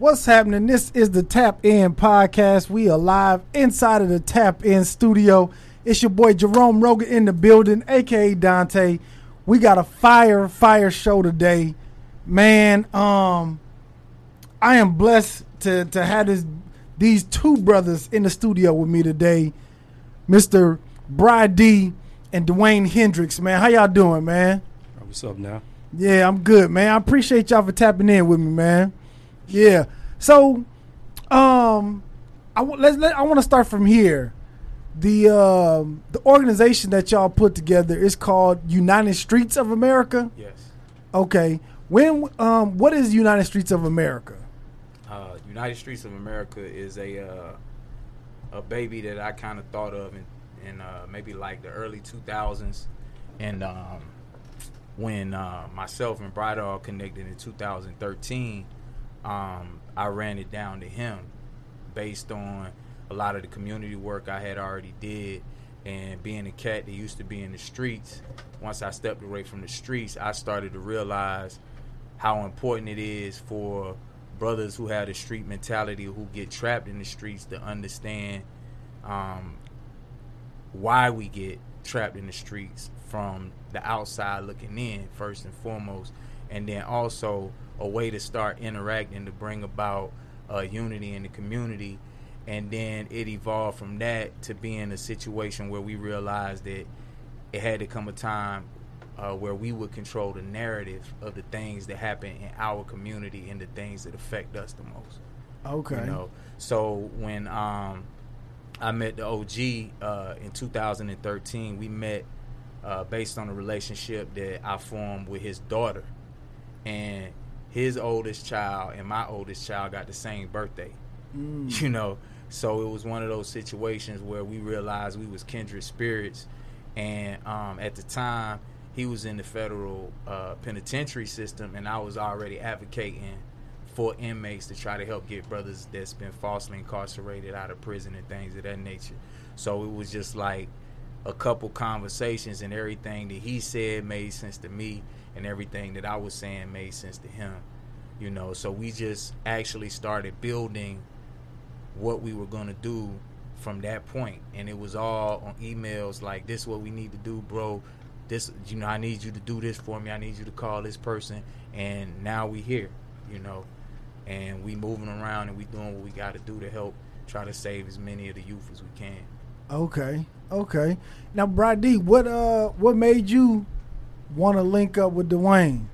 What's happening? This is the Tap In podcast. We are live inside of the Tap In studio. It's your boy Jerome Rogan in the building, aka Dante. We got a fire, fire show today. Man, um, I am blessed to to have this these two brothers in the studio with me today. Mr. Bride D and Dwayne Hendricks, man. How y'all doing, man? What's up now? Yeah, I'm good, man. I appreciate y'all for tapping in with me, man. Yeah. So, um, I w- let's let, I want to start from here. The um the organization that y'all put together is called United Streets of America. Yes. Okay. When um what is United Streets of America? Uh, United Streets of America is a uh, a baby that I kind of thought of in, in uh, maybe like the early 2000s, and um, when uh, myself and Bridal connected in 2013, um, I ran it down to him based on a lot of the community work I had already did and being a cat that used to be in the streets. Once I stepped away from the streets, I started to realize how important it is for brothers who have the street mentality who get trapped in the streets to understand um, why we get trapped in the streets from the outside looking in first and foremost and then also a way to start interacting to bring about uh, unity in the community and then it evolved from that to being a situation where we realized that it had to come a time uh, where we would control the narrative of the things that happen in our community and the things that affect us the most. Okay. You know, so when um, I met the OG uh, in 2013, we met uh, based on a relationship that I formed with his daughter, and his oldest child and my oldest child got the same birthday. Mm. You know, so it was one of those situations where we realized we was kindred spirits, and um, at the time he was in the federal uh, penitentiary system, and I was already advocating for inmates to try to help get brothers that's been falsely incarcerated out of prison and things of that nature. So it was just like a couple conversations, and everything that he said made sense to me, and everything that I was saying made sense to him. You know, so we just actually started building what we were gonna do from that point, and it was all on emails like, "This is what we need to do, bro." This, you know, I need you to do this for me. I need you to call this person, and now we here, you know, and we moving around and we doing what we got to do to help try to save as many of the youth as we can. Okay. Okay. Now, Bride D, what uh what made you want to link up with Dwayne?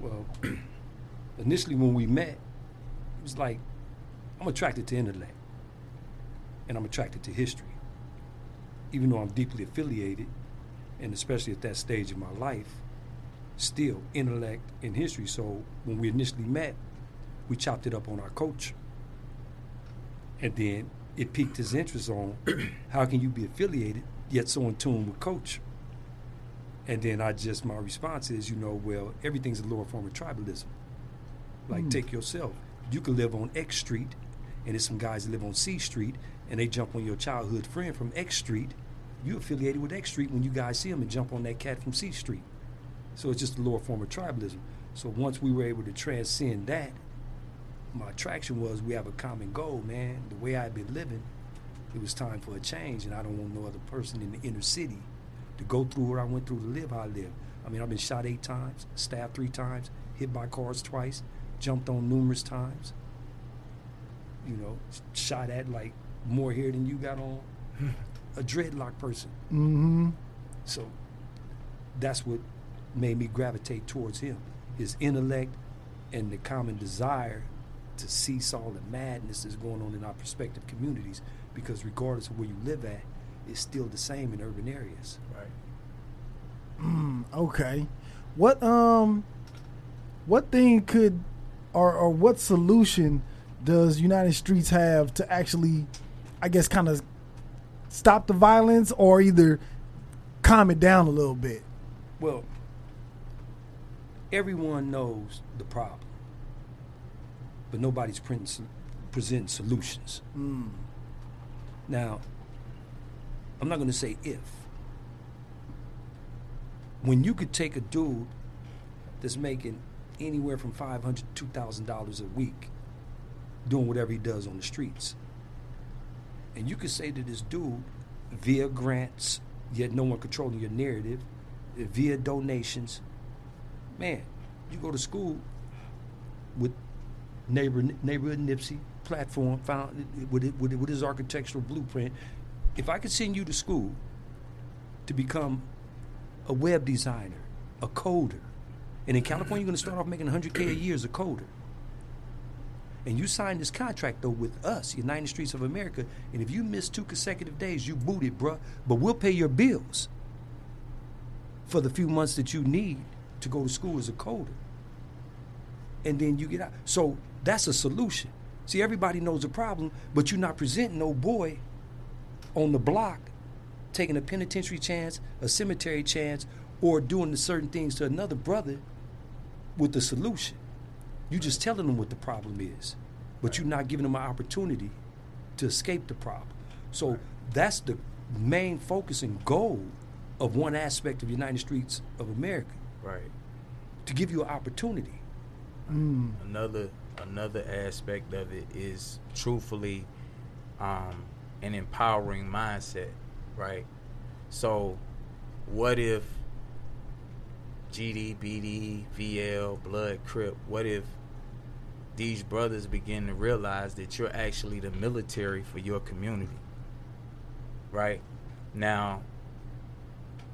Well, initially when we met, it was like I'm attracted to intellect, and I'm attracted to history. Even though I'm deeply affiliated, and especially at that stage of my life, still intellect and history. So when we initially met, we chopped it up on our culture, and then it piqued his interest on how can you be affiliated yet so in tune with culture. And then I just my response is, you know, well, everything's a lower form of tribalism. Like Hmm. take yourself. You can live on X Street, and there's some guys that live on C Street, and they jump on your childhood friend from X Street. You affiliated with X Street when you guys see them and jump on that cat from C Street. So it's just a lower form of tribalism. So once we were able to transcend that, my attraction was we have a common goal, man. The way I've been living, it was time for a change, and I don't want no other person in the inner city to go through what I went through to live how I live. I mean, I've been shot eight times, stabbed three times, hit by cars twice, jumped on numerous times. You know, shot at like more here than you got on a dreadlock person. Mm-hmm. So that's what made me gravitate towards him. His intellect and the common desire to cease all the madness that's going on in our prospective communities because regardless of where you live at, it's still the same in urban areas. Right. Mm, okay. What um what thing could or or what solution does United Streets have to actually I guess kind of stop the violence or either calm it down a little bit? Well, everyone knows the problem, but nobody's printing, presenting solutions. Mm. Now, I'm not going to say if. When you could take a dude that's making anywhere from 500 to two thousand dollars a week, doing whatever he does on the streets. And you could say to this dude, via grants, yet no one controlling your narrative, via donations, man, you go to school with neighbor neighborhood Nipsey platform found with, it, with, it, with his architectural blueprint. If I could send you to school to become a web designer, a coder, and in California you're going to start off making 100k a year as a coder. And you sign this contract though with us, United Streets of America, and if you miss two consecutive days, you booted, bruh. But we'll pay your bills for the few months that you need to go to school as a coder. And then you get out. So that's a solution. See, everybody knows the problem, but you're not presenting no boy on the block taking a penitentiary chance, a cemetery chance, or doing the certain things to another brother with the solution. you're just telling them what the problem is, but you're not giving them an opportunity to escape the problem. So that's the main focus and goal of one aspect of United Streets of America. Right. To give you an opportunity. Mm. Another another aspect of it is truthfully um, an empowering mindset, right? So, what if GD, BD, VL, Blood, Crip, what if these brothers begin to realize that you're actually the military for your community? Right? Now,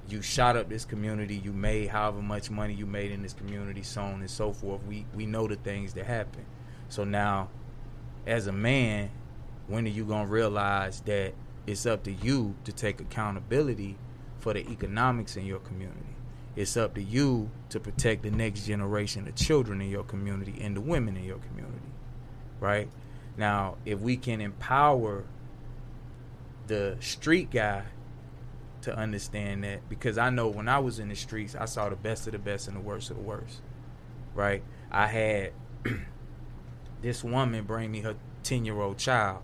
you shot up this community, you made however much money you made in this community, so on and so forth. We we know the things that happen. So now, as a man, when are you gonna realize that it's up to you to take accountability for the economics in your community? It's up to you to protect the next generation of children in your community and the women in your community. Right? Now, if we can empower the street guy to understand that because I know when I was in the streets, I saw the best of the best and the worst of the worst. Right? I had this woman bring me her 10 year old child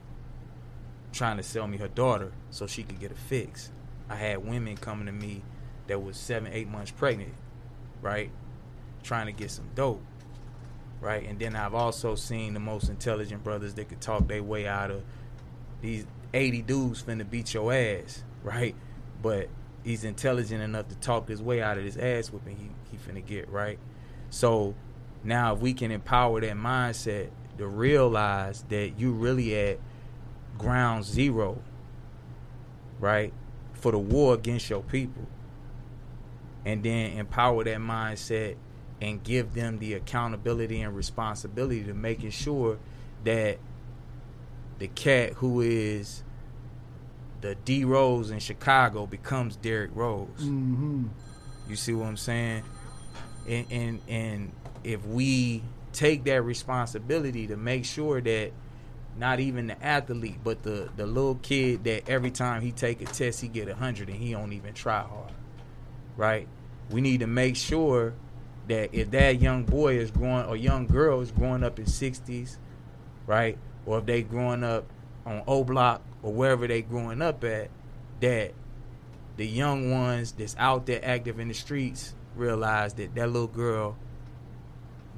trying to sell me her daughter so she could get a fix. I had women coming to me that was seven, eight months pregnant, right? Trying to get some dope, right? And then I've also seen the most intelligent brothers that could talk their way out of these 80 dudes finna beat your ass, right? But he's intelligent enough to talk his way out of his ass whipping he, he finna get, right? So now if we can empower that mindset to realize that you really at ground zero, right? For the war against your people. And then empower that mindset and give them the accountability and responsibility to making sure that the cat who is the D Rose in Chicago becomes Derrick Rose. Mm-hmm. You see what I'm saying? And and and if we take that responsibility to make sure that not even the athlete, but the the little kid that every time he take a test he get a hundred and he don't even try hard, right? We need to make sure that if that young boy is growing or young girl is growing up in sixties, right, or if they growing up on O Block or wherever they growing up at, that the young ones that's out there active in the streets realize that that little girl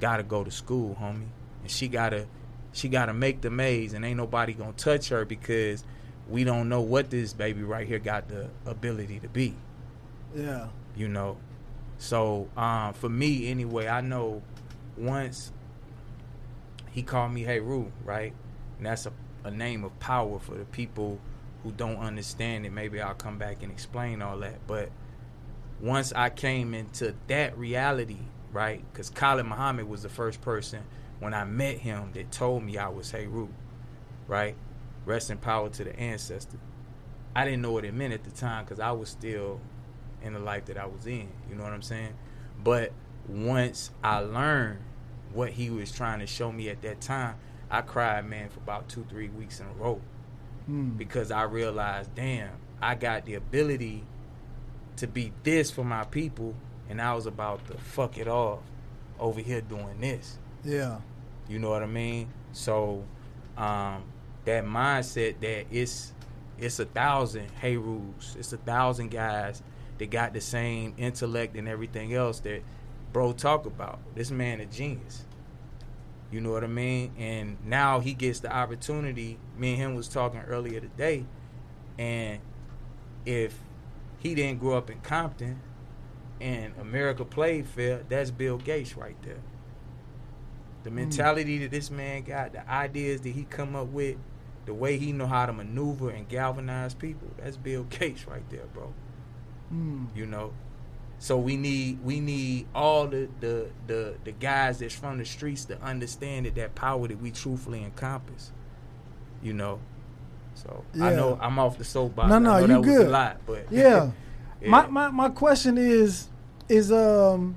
gotta go to school, homie, and she gotta she gotta make the maze, and ain't nobody gonna touch her because we don't know what this baby right here got the ability to be. Yeah. You know, so um, for me anyway, I know once he called me Heru, right, and that's a a name of power for the people who don't understand it. Maybe I'll come back and explain all that, but once I came into that reality, right? Because Khalid Muhammad was the first person when I met him that told me I was Heru, right? Rest in power to the ancestor. I didn't know what it meant at the time because I was still in the life that I was in. You know what I'm saying? But once I learned what he was trying to show me at that time, I cried, man, for about two, three weeks in a row Mm. because I realized, damn, I got the ability to be this for my people, and I was about to fuck it off over here doing this. Yeah. You know what I mean? So um, that mindset that it's it's a thousand hey rules, it's a thousand guys that got the same intellect and everything else that bro talk about. This man a genius. You know what I mean? And now he gets the opportunity. Me and him was talking earlier today, and if he didn't grow up in Compton and America played fair, that's Bill Gates right there. The mentality that this man got, the ideas that he come up with, the way he know how to maneuver and galvanize people, that's Bill Gates right there, bro. Mm. You know. So we need we need all the, the the the guys that's from the streets to understand that that power that we truthfully encompass. You know. So I know I'm off the soapbox. No, no, I know you that was good. a lot, but Yeah. Yeah. My, my my question is is um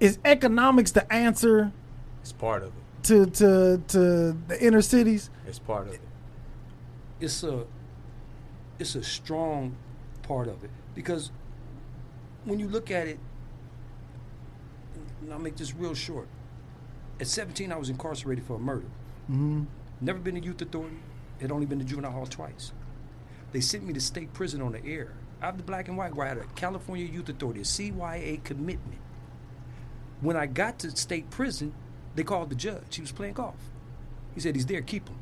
is economics the answer it's part of it. to to to the inner cities? It's part of it. it's a it's a strong part of it because when you look at it and I'll make this real short. At 17 I was incarcerated for a murder. Mm-hmm. never been to youth authority. Had only been to juvenile hall twice. They sent me to state prison on the air. I have the black and white where I had a California Youth Authority a CYA commitment. When I got to state prison they called the judge. He was playing golf. He said he's there keep him.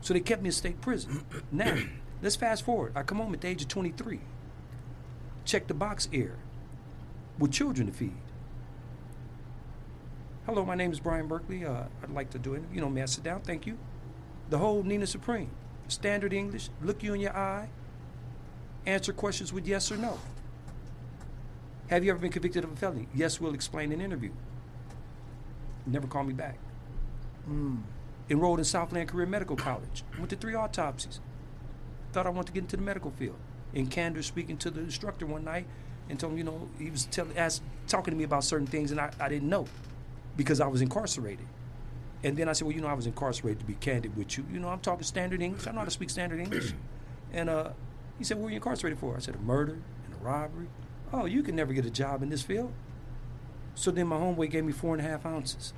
So they kept me in state prison. now, let's fast forward. I come home at the age of 23. Check the box air with children to feed. Hello, my name is Brian Berkeley. Uh, I'd like to do it. You know, may I sit down? Thank you. The whole Nina Supreme. Standard English. Look you in your eye. Answer questions with yes or no. Have you ever been convicted of a felony? Yes, we'll explain in interview. Never call me back enrolled in Southland Career Medical College. Went to three autopsies. Thought I wanted to get into the medical field. In candor, speaking to the instructor one night, and told him, you know, he was telling, asked, talking to me about certain things, and I, I didn't know because I was incarcerated. And then I said, well, you know, I was incarcerated to be candid with you. You know, I'm talking standard English. I know how to speak standard English. and uh, he said, what were you incarcerated for? I said, a murder and a robbery. Oh, you can never get a job in this field. So then my homeboy gave me four and a half ounces.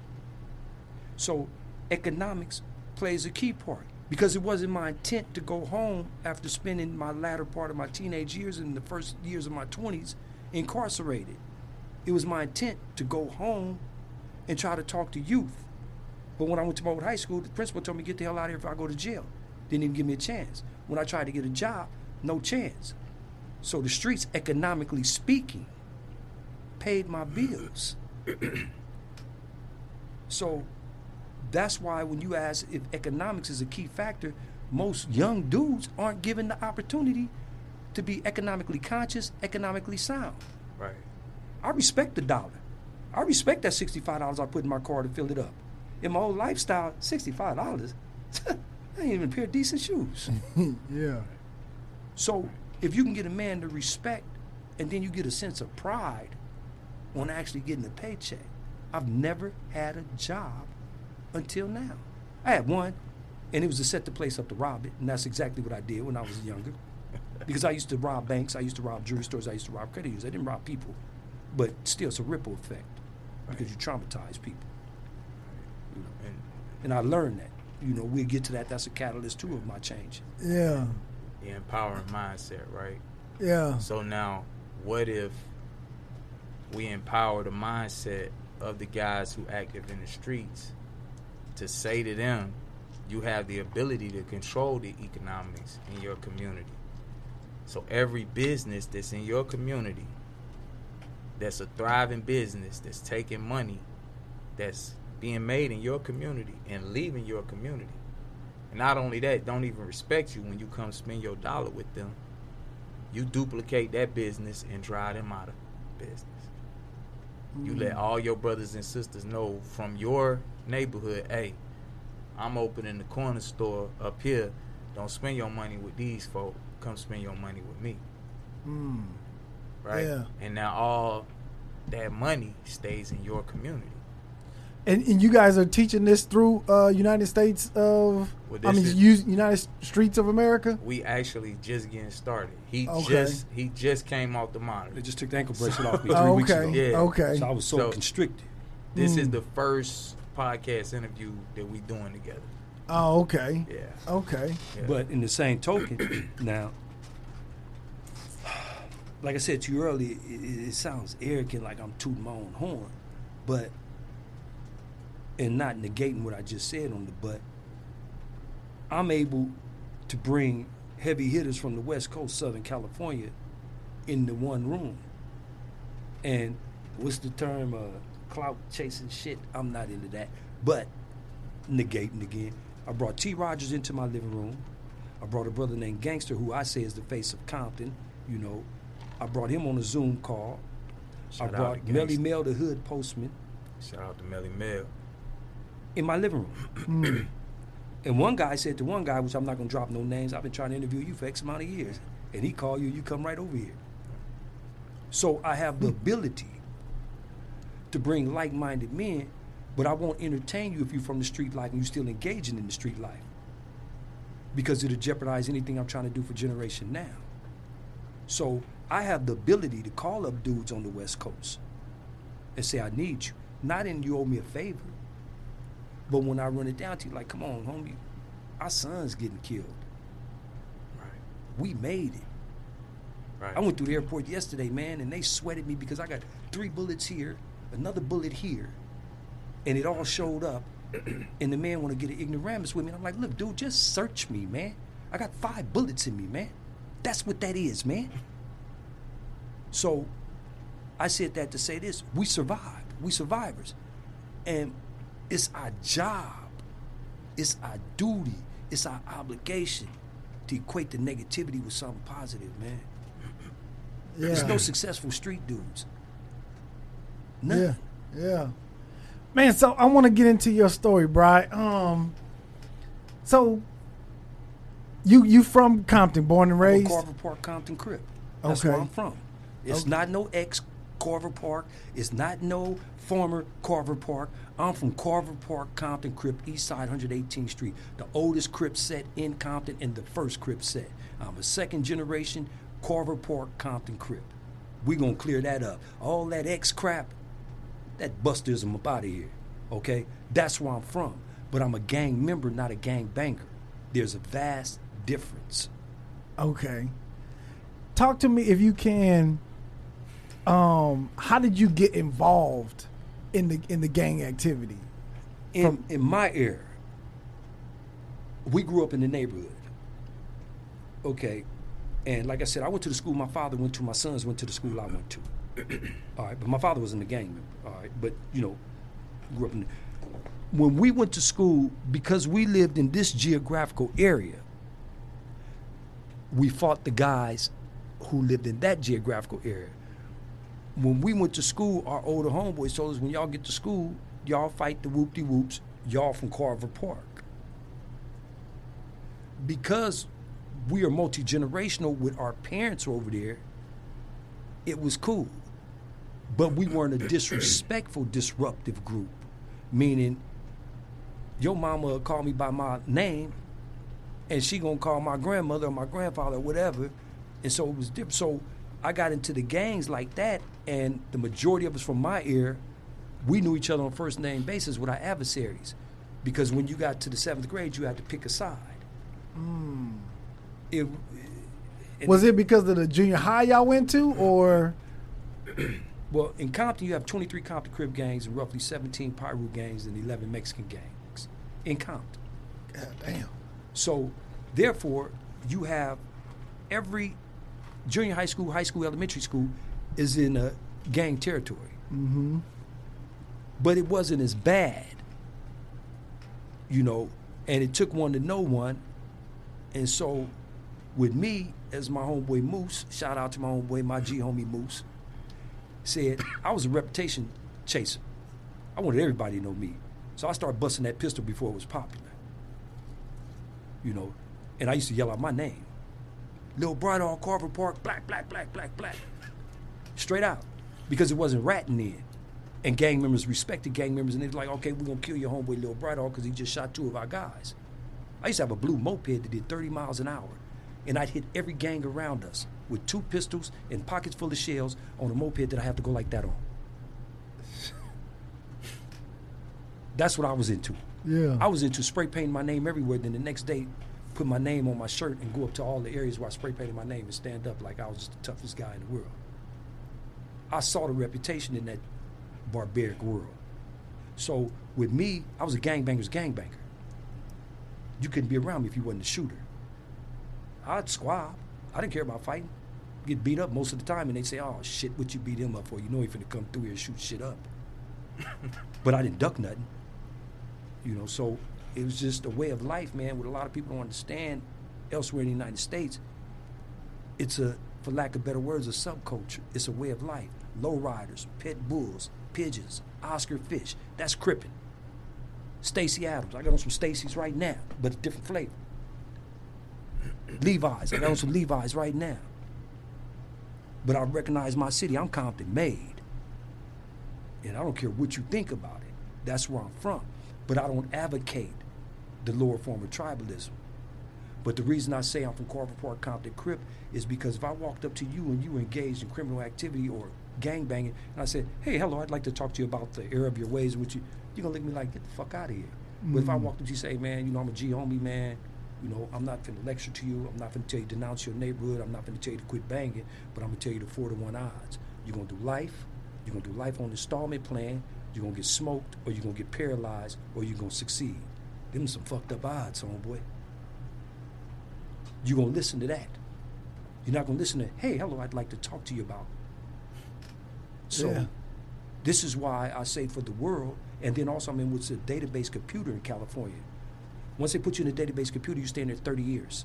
So economics plays a key part because it wasn't my intent to go home after spending my latter part of my teenage years and the first years of my 20s incarcerated. It was my intent to go home and try to talk to youth. But when I went to my old High School, the principal told me, get the hell out of here if I go to jail. Didn't even give me a chance. When I tried to get a job, no chance. So the streets, economically speaking, paid my bills. so that's why when you ask if economics is a key factor, most young dudes aren't given the opportunity to be economically conscious, economically sound. Right. I respect the dollar. I respect that sixty-five dollars I put in my car to fill it up. In my old lifestyle, sixty-five dollars, I ain't even a pair of decent shoes. yeah. So if you can get a man to respect, and then you get a sense of pride on actually getting a paycheck, I've never had a job until now. I had one, and it was to set the place up to rob it, and that's exactly what I did when I was younger. Because I used to rob banks, I used to rob jewelry stores, I used to rob credit unions. I didn't rob people, but still, it's a ripple effect because you traumatize people. And And I learned that. You know, we'll get to that. That's a catalyst too of my change. Yeah. the empowering mindset, right? Yeah. So now, what if we empower the mindset of the guys who active in the streets to say to them, you have the ability to control the economics in your community. So every business that's in your community, that's a thriving business, that's taking money, that's being made in your community and leaving your community. And not only that, don't even respect you when you come spend your dollar with them. You duplicate that business and drive them out of business. You let mm. all your brothers and sisters know from your neighborhood, hey, I'm opening the corner store up here. Don't spend your money with these folk. Come spend your money with me. Mm. Right? Yeah. And now all that money stays in your community. And, and you guys are teaching this through uh, United States of, Well, I mean, is- United Streets of America. We actually just getting started. He Okay. just he just came off the monitor. They just took the ankle bracelet off me three Oh, weeks okay. ago. Yeah. Okay. So I was so, So- constricted. This is Mm. the first podcast interview that we doing together. Oh, okay. Yeah. Okay. yeah. But in the same token, now, like I said to you earlier, it, it, it sounds arrogant, like I'm tooting my own horn. But and not negating what I just said on the butt, I'm able to bring heavy hitters from the West Coast, Southern California, into one room. And what's the term? Uh, clout chasing shit. I'm not into that. But negating again. I brought T. Rogers into my living room. I brought a brother named Gangster, who I say is the face of Compton. You know, I brought him on a Zoom call. Shout I out brought to Melly Mel, the hood postman, Shout out to Melly Mel. in my living room. Mm. and one guy said to one guy, which I'm not gonna drop no names, I've been trying to interview you for X amount of years. And he called you, you come right over here. So I have the hmm. ability to bring like minded men, but I won't entertain you if you're from the street life and you're still engaging in the street life. Because it'll jeopardize anything I'm trying to do for Generation Now. So I have the ability to call up dudes on the West Coast and say, I need you. Not in you owe me a favor, but when I run it down to you, like, come on, homie, our son's getting killed. Right. We made it. Right. I went through the airport yesterday, man, and they sweated me because I got three bullets here, another bullet here, and it all showed up. and the man want to get an ignoramus with me. And I'm like, look, dude, just search me, man. I got five bullets in me, man. That's what that is, man. So I said that to say this. We survived. We survivors. And it's our job. It's our duty. It's our obligation to equate the negativity with something positive, man. Yeah. There's no successful street dudes. None. Yeah, yeah. Man, so I want to get into your story, Bry. Um, so you you from Compton, born and raised? Carver Park, Compton Crip. That's where Okay. I'm from. It's Okay. not no ex Carver Park. It's not no former Carver Park. I'm from Carver Park, Compton Crip, East Side, 118th Street. The oldest Crip set in Compton and the first Crip set. I'm a second generation Carver Park, Compton Crip. We gonna clear that up. All that ex crap, that busterism up out of here. Okay? That's where I'm from. But I'm a gang member, not a gang banger. There's a vast difference. Okay. Talk to me if you can. Um, how did you get involved in the in the gang activity? in From- in my era, we grew up in the neighborhood. Okay, and like I said, I went to the school my father went to. My sons went to the school I went to. all right, but my father was in the gang. All right, but you know, grew up in. When we went to school, because we lived in this geographical area, we fought the guys who lived in that geographical area when we went to school, our older homeboys told us, when y'all get to school, y'all fight the whoop de whoops, y'all from Carver Park. Because we are multi generational with our parents over there, it was cool. But we weren't a disrespectful, disruptive group. Meaning, your mama will call me by my name, and she gonna call my grandmother or my grandfather or whatever. And so it was different. So I got into the gangs like that, and the majority of us from my era, we knew each other on first name basis with our adversaries. Because when you got to the seventh grade, you had to pick a side. Hmm. It, and- Was it because of the junior high y'all went to, or Well, in Compton, you have 23 Compton Crip gangs and roughly 17 Piru gangs and 11 Mexican gangs in Compton. God damn? So, therefore, you have every junior high school, high school, elementary school is in a gang territory. Mm-hmm. But it wasn't as bad, you know, and it took one to know one. And so, with me, as my homeboy Moose, shout out to my homeboy, my G homie Moose, said I was a reputation chaser. I wanted everybody to know me. So I started busting that pistol before it was popular. You know, and I used to yell out my name. Lil Bridal, Carver Park, black, black, black, black, black. Straight out. Because it wasn't ratting in. And gang members respected gang members, and they're like, okay, we're gonna kill your homeboy Lil Bridal because he just shot two of our guys. I used to have a blue moped that did 30 miles an hour, and I'd hit every gang around us with two pistols and pockets full of shells on a moped that I have to go like that on. That's what I was into. Yeah. I was into spray painting my name everywhere. Then the next day, put my name on my shirt and go up to all the areas where I spray painted my name and stand up like I was just the toughest guy in the world. I saw the reputation in that barbaric world. So With me, I was a gangbanger's gangbanger. You couldn't be around me if you wasn't a shooter. I'd squab. I didn't care about fighting. Get beat up most of the time, and they say, "Oh shit, what you beat him up for? You know he finna come through here and shoot shit up." but I didn't duck nothing. You know, so it was just a way of life, man. What a lot of people don't understand elsewhere in the United States, it's a, for lack of better words, a subculture. It's a way of life. Lowriders, pit bulls, pigeons, Oscar fish. That's crippin'. Stacy Adams. I got on some Stacy's right now, but a different flavor. Levi's. I got on some Levi's right now. But I recognize my city. I'm Compton made. And I don't care what you think about it. That's where I'm from. But I don't advocate the lower form of tribalism. But the reason I say I'm from Carver Park, Compton, Crip is because if I walked up to you and you were engaged in criminal activity or gang banging, and I said, "Hey, hello, I'd like to talk to you about the error of your ways," which you you're gonna look at me like, "Get the fuck out of here." But if I mm. walked up to you and say, "Man, you know I'm a G homie, man," you know I'm not gonna lecture to you. I'm not gonna tell you to denounce your neighborhood. I'm not gonna tell you to quit banging. But I'm gonna tell you the four to one odds. You're gonna do life. You're gonna do life on the installment plan. You're gonna get smoked, or you're gonna get paralyzed, or you're gonna succeed. Them some fucked up odds, homeboy. You're gonna listen to that. You're not gonna listen to, hey, hello, I'd like to talk to you about. So Yeah. this is why I say for the world, and then also I'm in what's a database computer in California. Once they put you in a database computer, you stay in there 30 years.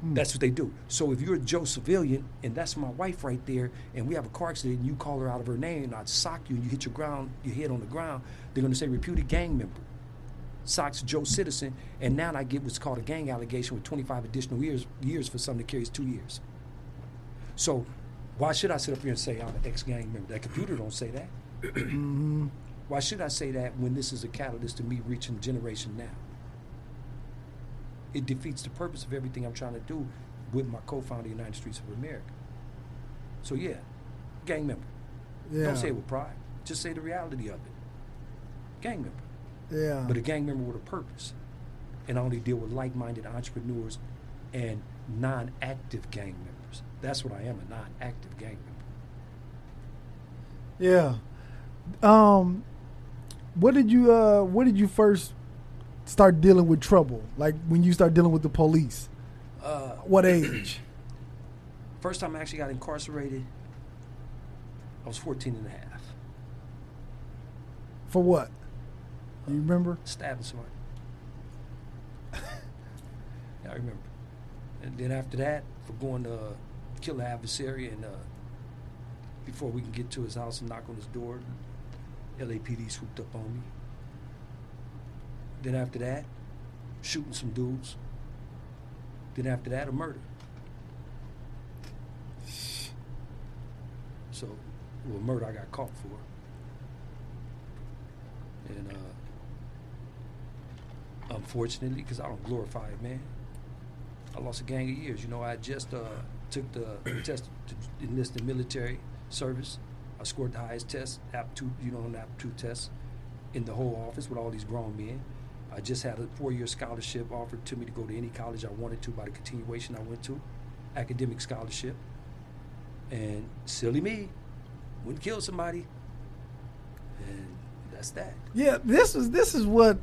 Hmm. That's what they do. So if you're a Joe civilian, and that's my wife right there, and we have a car accident, and you call her out of her name, and I'd sock you, and you hit your ground, your head on the ground, they're gonna say reputed gang member. Socks Joe Citizen, and now I get what's called a gang allegation with 25 additional years years for something that carries two years. So why should I sit up here and say I'm an ex-gang member? That computer don't say that. Mm-hmm. Why should I say that when this is a catalyst to me reaching generation now? It defeats the purpose of everything I'm trying to do with my co-founder, United Streets of America. So yeah, gang member. Yeah. Don't say it with pride. Just say the reality of it. Gang member Yeah. but a gang member with a purpose. And I only deal with like minded entrepreneurs and non active gang members. That's what I am a non active gang member. Yeah. Um what did you uh what did you first start dealing with trouble? Like when you start dealing with the police? Uh, What age? first time I actually got incarcerated, I was 14 and a half. For what? You remember? Stabbing somebody. yeah, I remember. And then after that, for going to kill the adversary, and uh, before we can get to his house and knock on his door, LAPD swooped up on me. Then after that, shooting some dudes. Then after that, a murder. So, well, murder I got caught for. And uh, unfortunately, because I don't glorify it, man, I lost a gang of years. You know, I just uh, took the test to enlist in military service. I scored the highest test, aptitude, you know, an aptitude test in the whole office with all these grown men. I just had a four-year scholarship offered to me to go to any college I wanted to by the continuation I went to, academic scholarship. And silly me, wouldn't kill somebody. And that's that. Yeah, this is this is what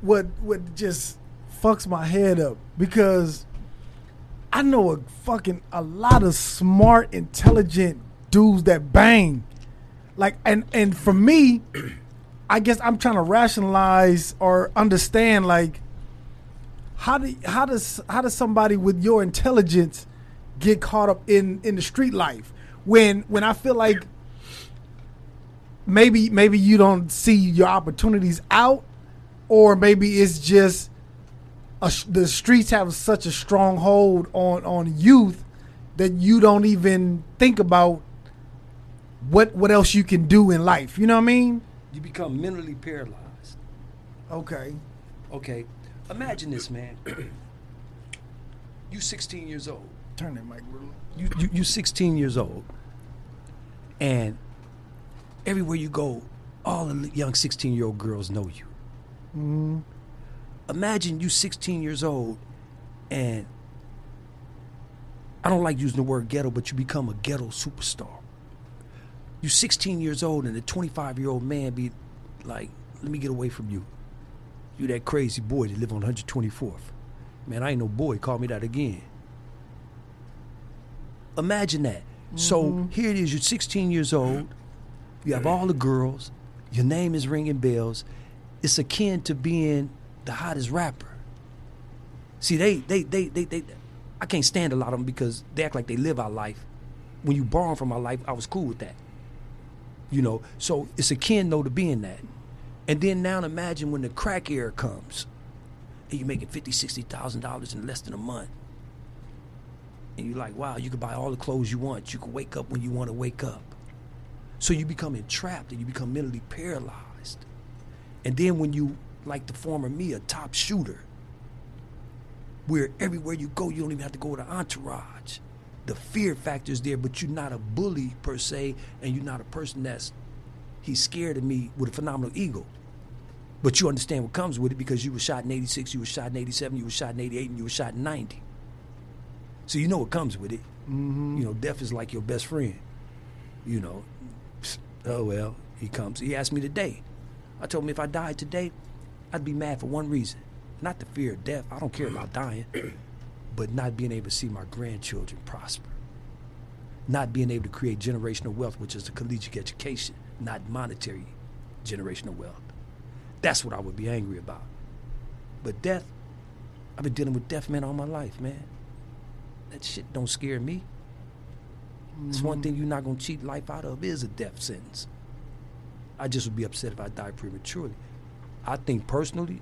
what what just fucks my head up because I know a fucking a lot of smart, intelligent dudes that bang. Like and and for me, I guess I'm trying to rationalize or understand like how do how does how does somebody with your intelligence get caught up in in the street life when when I feel like maybe maybe you don't see your opportunities out or maybe it's just a, the streets have such a strong hold on on youth that you don't even think about what what else you can do in life you know what i mean You become mentally paralyzed. okay Okay, imagine this, man. you 16 years old. turn that mic You, you you 16 years old, and everywhere you go, all the young 16 year old girls know you. Mm-hmm. Imagine you 16 years old, and I don't like using the word ghetto, but you become a ghetto superstar. You 16 years old, and a 25 year old man be like, let me get away from you. You that crazy boy that live on 124th. Man, I ain't no boy. Call me that again. Imagine that. So mm-hmm. here it is. You're 16 years old. You have all the girls. Your name is ringing bells. It's akin to being the hottest rapper. See, they, they, they, they, they, I can't stand a lot of them because they act like they live our life. When you borrow from my life, I was cool with that. You know, so it's akin though to being that. And then now imagine when the crack era comes, and you're making fifty, sixty thousand dollars in less than a month, and you're like, wow, you can buy all the clothes you want. You can wake up when you want to wake up. So you become entrapped and you become mentally paralyzed. And then when you, like the former me, a top shooter, where everywhere you go, you don't even have to go an entourage. The fear factor is there, but you're not a bully per se, and you're not a person that's he's scared of me with a phenomenal ego. But you understand what comes with it because you were shot in 86, you were shot in 87, you were shot in 88, and you were shot in 90. So you know what comes with it. Mm-hmm. You know, death is like your best friend. You know, oh well, he comes. He asked me today. I told him if I died today, I'd be mad for one reason. Not the fear of death. I don't care about dying, but not being able to see my grandchildren prosper. Not being able to create generational wealth, which is a collegiate education, not monetary generational wealth. That's what I would be angry about. But death, I've been dealing with death, man, all my life, man. That shit don't scare me. It's one mm. thing you're not gonna cheat life out of is a death sentence. I just would be upset if I died prematurely. I think personally,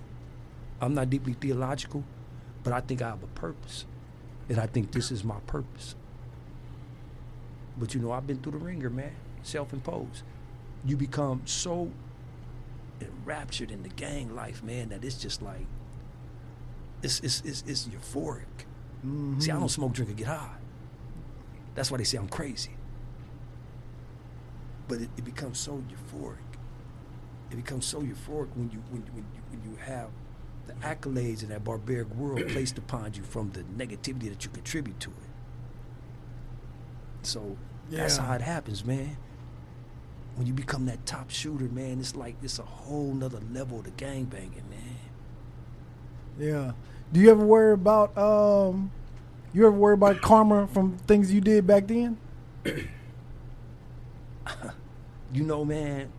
I'm not deeply theological, but I think I have a purpose. And I think this is my purpose. But you know, I've been through the ringer, man. Self imposed. You become so enraptured in the gang life, man, that it's just like it's it's it's, it's euphoric. Mm-hmm. See, I don't smoke, drink, or get high. That's why they say I'm crazy. But it, it becomes so euphoric. It becomes so euphoric when you when, when you when you have the accolades in that barbaric world placed upon you from the negativity that you contribute to it. So that's how it happens, man. When you become that top shooter, man, it's like it's a whole nother level of the gang banging, man. Yeah. Do you ever worry about um you ever worry about karma from things you did back then? you know, man,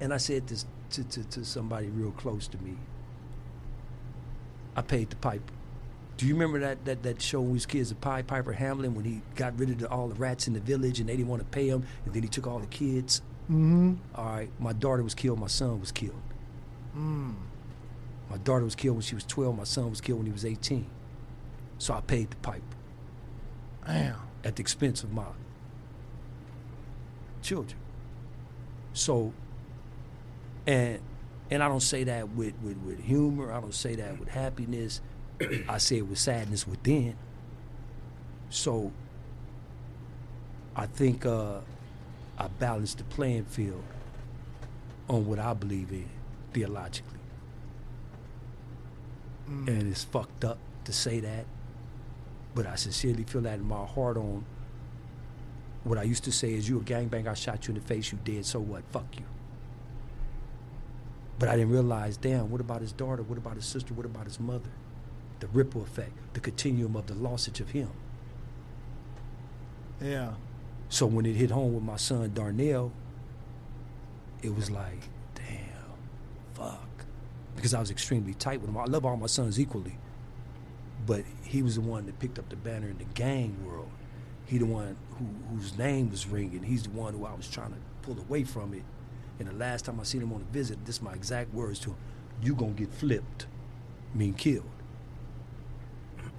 and I said this to, to, to somebody real close to me. I paid the piper. Do you remember that, that, that show when we was kids, the Pied Piper Hamelin, when he got rid of the, all the rats in the village and they didn't want to pay him, and then he took all the kids? Mm-hmm. All right, my daughter was killed, my son was killed. Mm. My daughter was killed when she was 12, my son was killed when he was 18. So I paid the piper Damn. at the expense of my children. So, and and I don't say that with, with, with humor. I don't say that with happiness. I say it with sadness within. So, I think uh, I balance the playing field on what I believe in theologically. And it's fucked up to say that, but I sincerely feel that in my heart on what I used to say is you a gangbanger, I shot you in the face, you dead, so what? Fuck you. But I didn't realize, damn, what about his daughter? What about his sister? What about his mother? The ripple effect, the continuum of the lossage of him. Yeah. So when it hit home with my son Darnell, it was like, damn, fuck. Because I was extremely tight with him. I love all my sons equally. But he was the one that picked up the banner in the gang world. He the one who, whose name was ringing. He's the one who I was trying to pull away from it. And the last time I seen him on a visit, this is my exact words to him. You gonna get flipped, mean killed.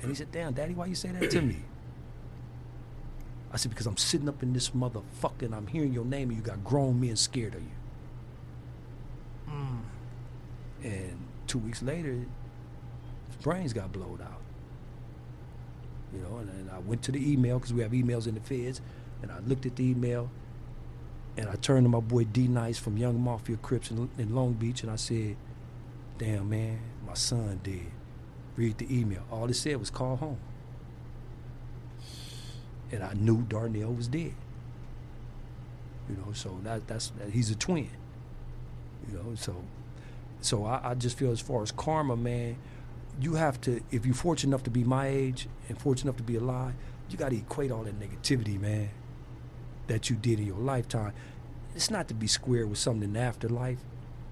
And he said, damn, daddy, why you say that to me? I said, because I'm sitting up in this motherfucker and I'm hearing your name and you got grown men scared of you. Hmm. And two weeks later, his brains got blowed out. You know, and, and I went to the email because we have emails in the feds, and I looked at the email, and I turned to my boy D Nice from Young Mafia Crips in, in Long Beach, and I said, "Damn man, my son dead." Read the email. All it said was call home, and I knew Darnell was dead. You know, so that that's that, he's a twin. You know, so so I, I just feel as far as karma, man, you have to if you're fortunate enough to be my age and fortunate enough to be alive, you got to equate all that negativity, man, that you did in your lifetime. It's not to be square with something in the afterlife.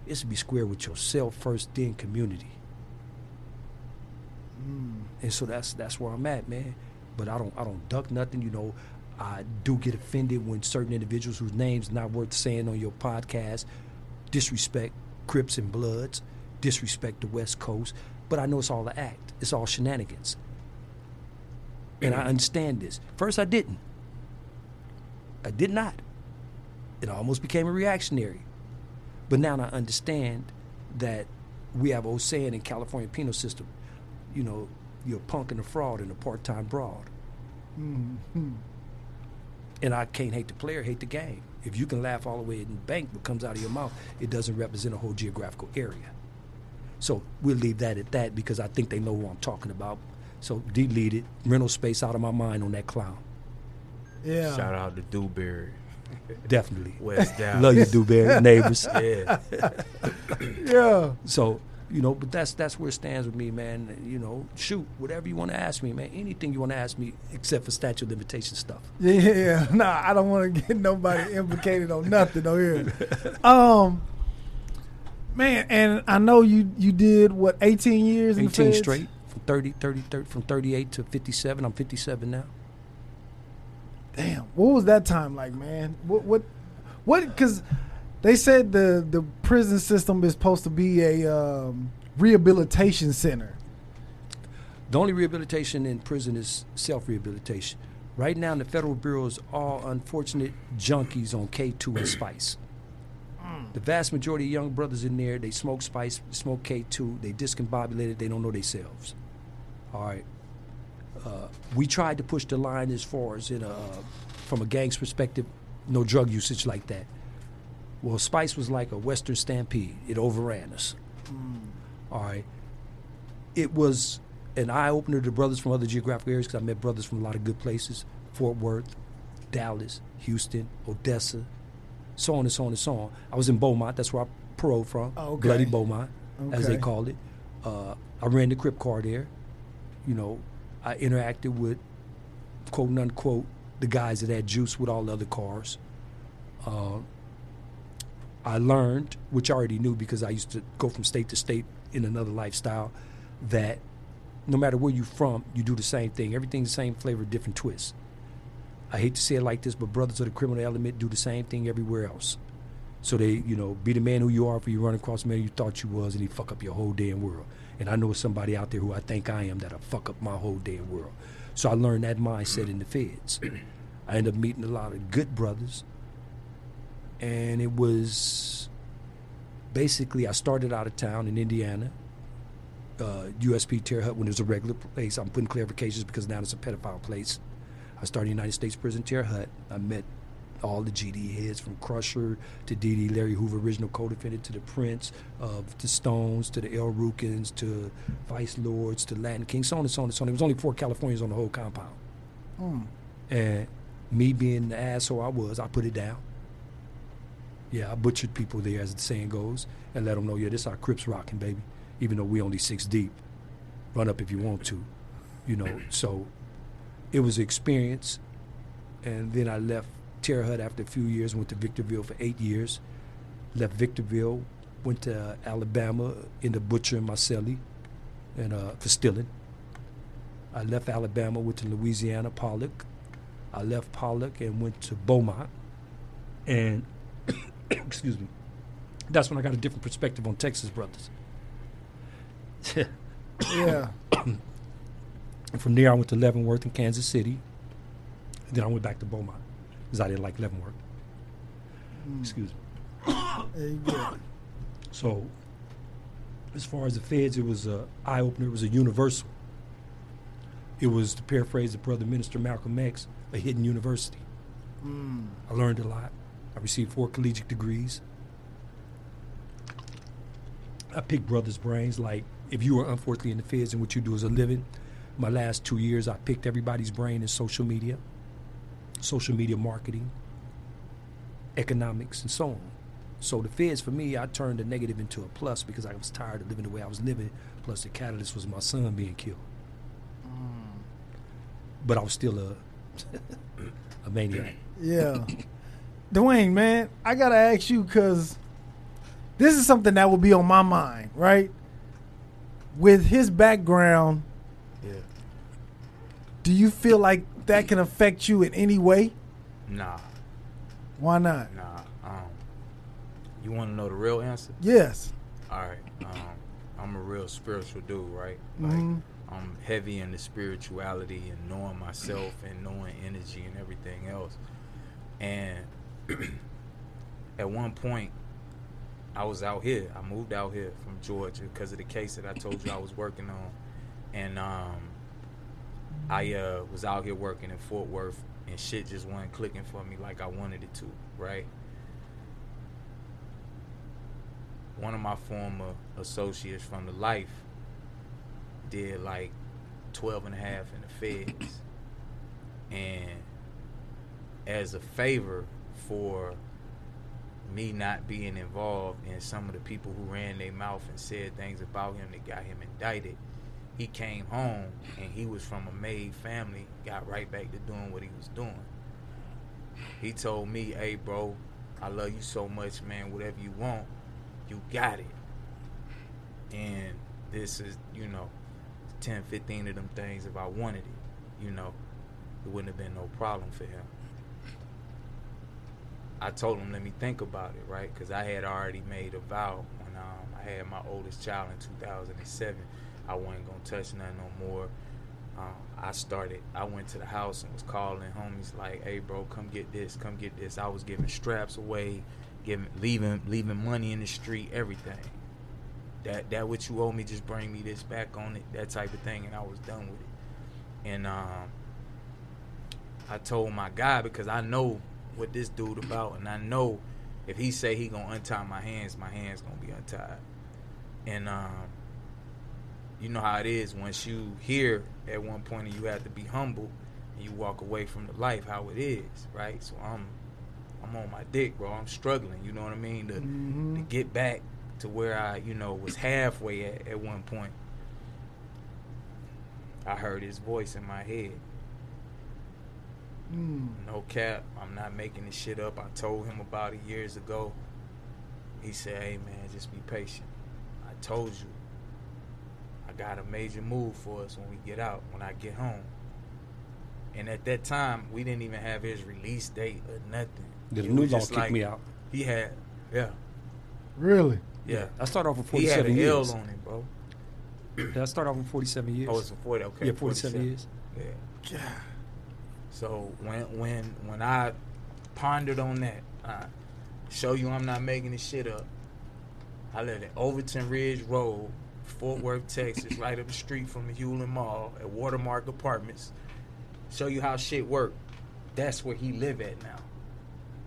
It's to be square with yourself first, then community. Hmm. And so that's that's where I'm at, man. But I don't I don't duck nothing. You know, I do get offended when certain individuals whose names not worth saying on your podcast disrespect Crips and Bloods, disrespect the West Coast. But I know it's all an act. It's all shenanigans. And I mm. understand this. First, I didn't. I did not. It almost became a reactionary. But now I understand that we have a saying in California penal system, you know, you're a punk and a fraud and a part-time broad. Mm-hmm. And I can't hate the player, hate the game. If you can laugh all the way in the bank, what comes out of your mouth, it doesn't represent a whole geographical area. So we'll leave that at that because I think they know who I'm talking about. So delete it, rental space out of my mind on that clown. Yeah. Shout out to Dewberry, Definitely. West Dallas. Love you, Dewberry, neighbors. Yeah. Yeah. So, you know, but that's that's where it stands with me, man. You know, shoot, whatever you want to ask me, man. Anything you want to ask me, except for statute of limitation stuff. Yeah, yeah, yeah. Nah, I don't want to get nobody implicated on nothing over here. Um, man, and I know you you did what 18 years in the 18 feds? straight from 30, 30, 30, from 38 to 57. I'm 57 now. Damn, what was that time like, man? What what what? Because they said the the prison system is supposed to be a um, rehabilitation center. The only rehabilitation in prison is self rehabilitation. Right now, the federal bureau is all unfortunate junkies on K2 and Spice. The vast majority of young brothers in there, they smoke Spice, smoke K2, they discombobulated, they don't know themselves. All right. Uh, we tried to push the line as far as in a, from a gang's perspective, no drug usage like that. Well, Spice was like a Western stampede. It overran us. All right. It was an eye opener to brothers from other geographic areas because I met brothers from a lot of good places Fort Worth, Dallas, Houston, Odessa, so on and so on and so on. I was in Beaumont, that's where I paroled from. Oh, okay. Bloody Beaumont, as they called it. Uh, I ran the Crip car there. You know, I interacted with, quote unquote, the guys that had juice with all the other cars. Uh, I learned, which I already knew because I used to go from state to state in another lifestyle, that no matter where you're from, you do the same thing. Everything's the same flavor, different twist. I hate to say it like this, but brothers of the criminal element do the same thing everywhere else. So they, you know, be the man who you are for you run across the man you thought you was, and he fuck up your whole damn world. And I know somebody out there who I think I am that'll fuck up my whole damn world. So I learned that mindset in the feds. I ended up meeting a lot of good brothers, and it was basically I started out of town in Indiana, uh, USP Terre Haute when it was a regular place. I'm putting clarifications because now it's a pedophile place. I started United States Prison Terre Haute. I met all the GD heads from Crusher to DD Larry Hoover, original co-defendant, to the Prince, of the Stones, to the El Rukns, to Vice Lords, to Latin Kings, so on and so on and so on. There was only four Californians on the whole compound. Hmm. And me being the asshole I was, I put it down. Yeah, I butchered people there, as the saying goes, and let them know, yeah, this our Crips rocking, baby. Even though we only six deep, run up if you want to, you know. So it was an experience, and then I left Terre Haute after a few years. Went to Victorville for eight years. Left Victorville, went to Alabama in the butcher and Marcelli, and uh, for stealing. I left Alabama, went to Louisiana, Pollock. I left Pollock and went to Beaumont, and excuse me. That's when I got a different perspective on Texas brothers. Yeah. From there, I went to Leavenworth in Kansas City. Then I went back to Beaumont because I didn't like Leavenworth. Hmm. Excuse me. There you go. So, as far as the feds, it was a eye opener. It was a universal. It was, to paraphrase the brother minister Malcolm X, a hidden university. Hmm. I learned a lot. I received four collegiate degrees. I picked brothers' brains. Like, if you were unfortunately in the feds and what you do as a living, my last two years, I picked everybody's brain in social media, social media marketing, economics, and so on. So the feds for me, I turned the negative into a plus because I was tired of living the way I was living. Plus the catalyst was my son being killed. Mm. But I was still a a maniac. Yeah. Dwayne, man, I gotta ask you because this is something that will be on my mind, right? With his background, Yeah. do you feel like that can affect you in any way? Nah, Why not? nah. Um, you want to know the real answer? Yes. All right. Um, I'm a real spiritual dude, right? Like Mhm. I'm heavy into spirituality and knowing myself and knowing energy and everything else. And at one point, I was out here. I moved out here from Georgia because of the case that I told you I was working on, and um, I uh, was out here working in Fort Worth, and shit just wasn't clicking for me like I wanted it to, right? One of my former associates from the life did like 12 and a half in the feds. And as a favor for me not being involved in some of the people who ran their mouth and said things about him that got him indicted, he came home and he was from a made family, got right back to doing what he was doing. He told me, hey, bro, I love you so much, man. Whatever you want, you got it. And this is, you know, 10, 15 of them things if I wanted it, you know, it wouldn't have been no problem for him. I told him, let me think about it, right? Because I had already made a vow when um, I had my oldest child in 2007. I wasn't to touch nothing no more. Um, I started, I went to the house and was calling homies like, hey, bro, come get this, come get this. I was giving straps away, giving, leaving, leaving money in the street, everything that that what you owe me just bring me this back on it that type of thing and i was done with it and um i told my guy because i know what this dude about and i know if he say he gonna untie my hands my hands gonna be untied and um you know how it is once you hear at one point and you have to be humble and you walk away from the life how it is right so i'm i'm on my dick bro i'm struggling you know what i mean to, to Mhm. get back to where I, you know, was halfway at at one point. I heard his voice in my head. Mm. No cap, I'm not making this shit up. I told him about it years ago. He said, "Hey man, just be patient." I told you. I got a major move for us when we get out, when I get home. And at that time, we didn't even have his release date or nothing. The It new was law just kicked like- me out. He had, yeah, Really? yeah. I started off with 47 He had 47 an years. L on him, bro. Yeah, I started off with 47 years. Oh, it's forty. Okay, yeah, 47 years. Yeah. God. So when when when I pondered on that, I show you I'm not making this shit up. I live at Overton Ridge Road, Fort Worth, Texas, right up the street from the Hulen Mall at Watermark Apartments. Show you how shit work. That's where he live at now,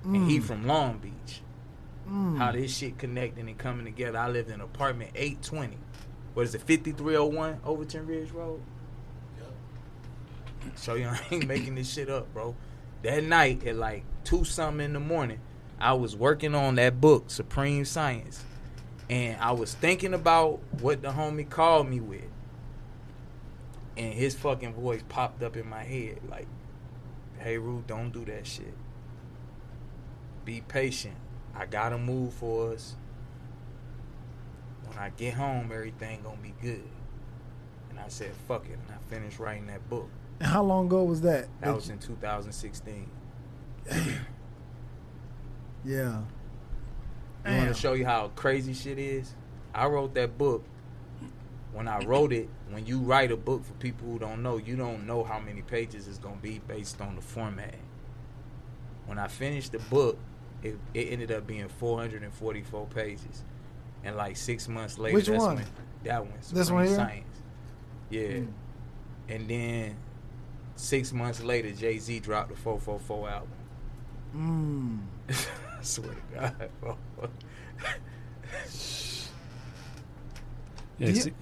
and he Mm. from Long Beach. Mm. How this shit connecting and coming together. I lived in apartment 820. What is it, 5301 Overton Ridge Road? Yep. Show you I ain't making this shit up, bro. That night at like two something in the morning, I was working on that book, Supreme Science. And I was thinking about what the homie called me with. And his fucking voice popped up in my head like, hey, Rue, don't do that shit. Be patient. I got a move for us. When I get home, everything gonna be good. And I said, fuck it. And I finished writing that book. And how long ago was that? That was in 2016. yeah. You want to show you how crazy shit is? I wrote that book. When I wrote it, when you write a book for people who don't know, you don't know how many pages it's gonna be based on the format. When I finished the book, it, it ended up being 444 pages, and like six months later, Which that's one? when that one, This one here? Science. Yeah, Mm. and then six months later, Jay Z dropped the 444 album. Mm. I swear to God. Yeah, Yeah. see-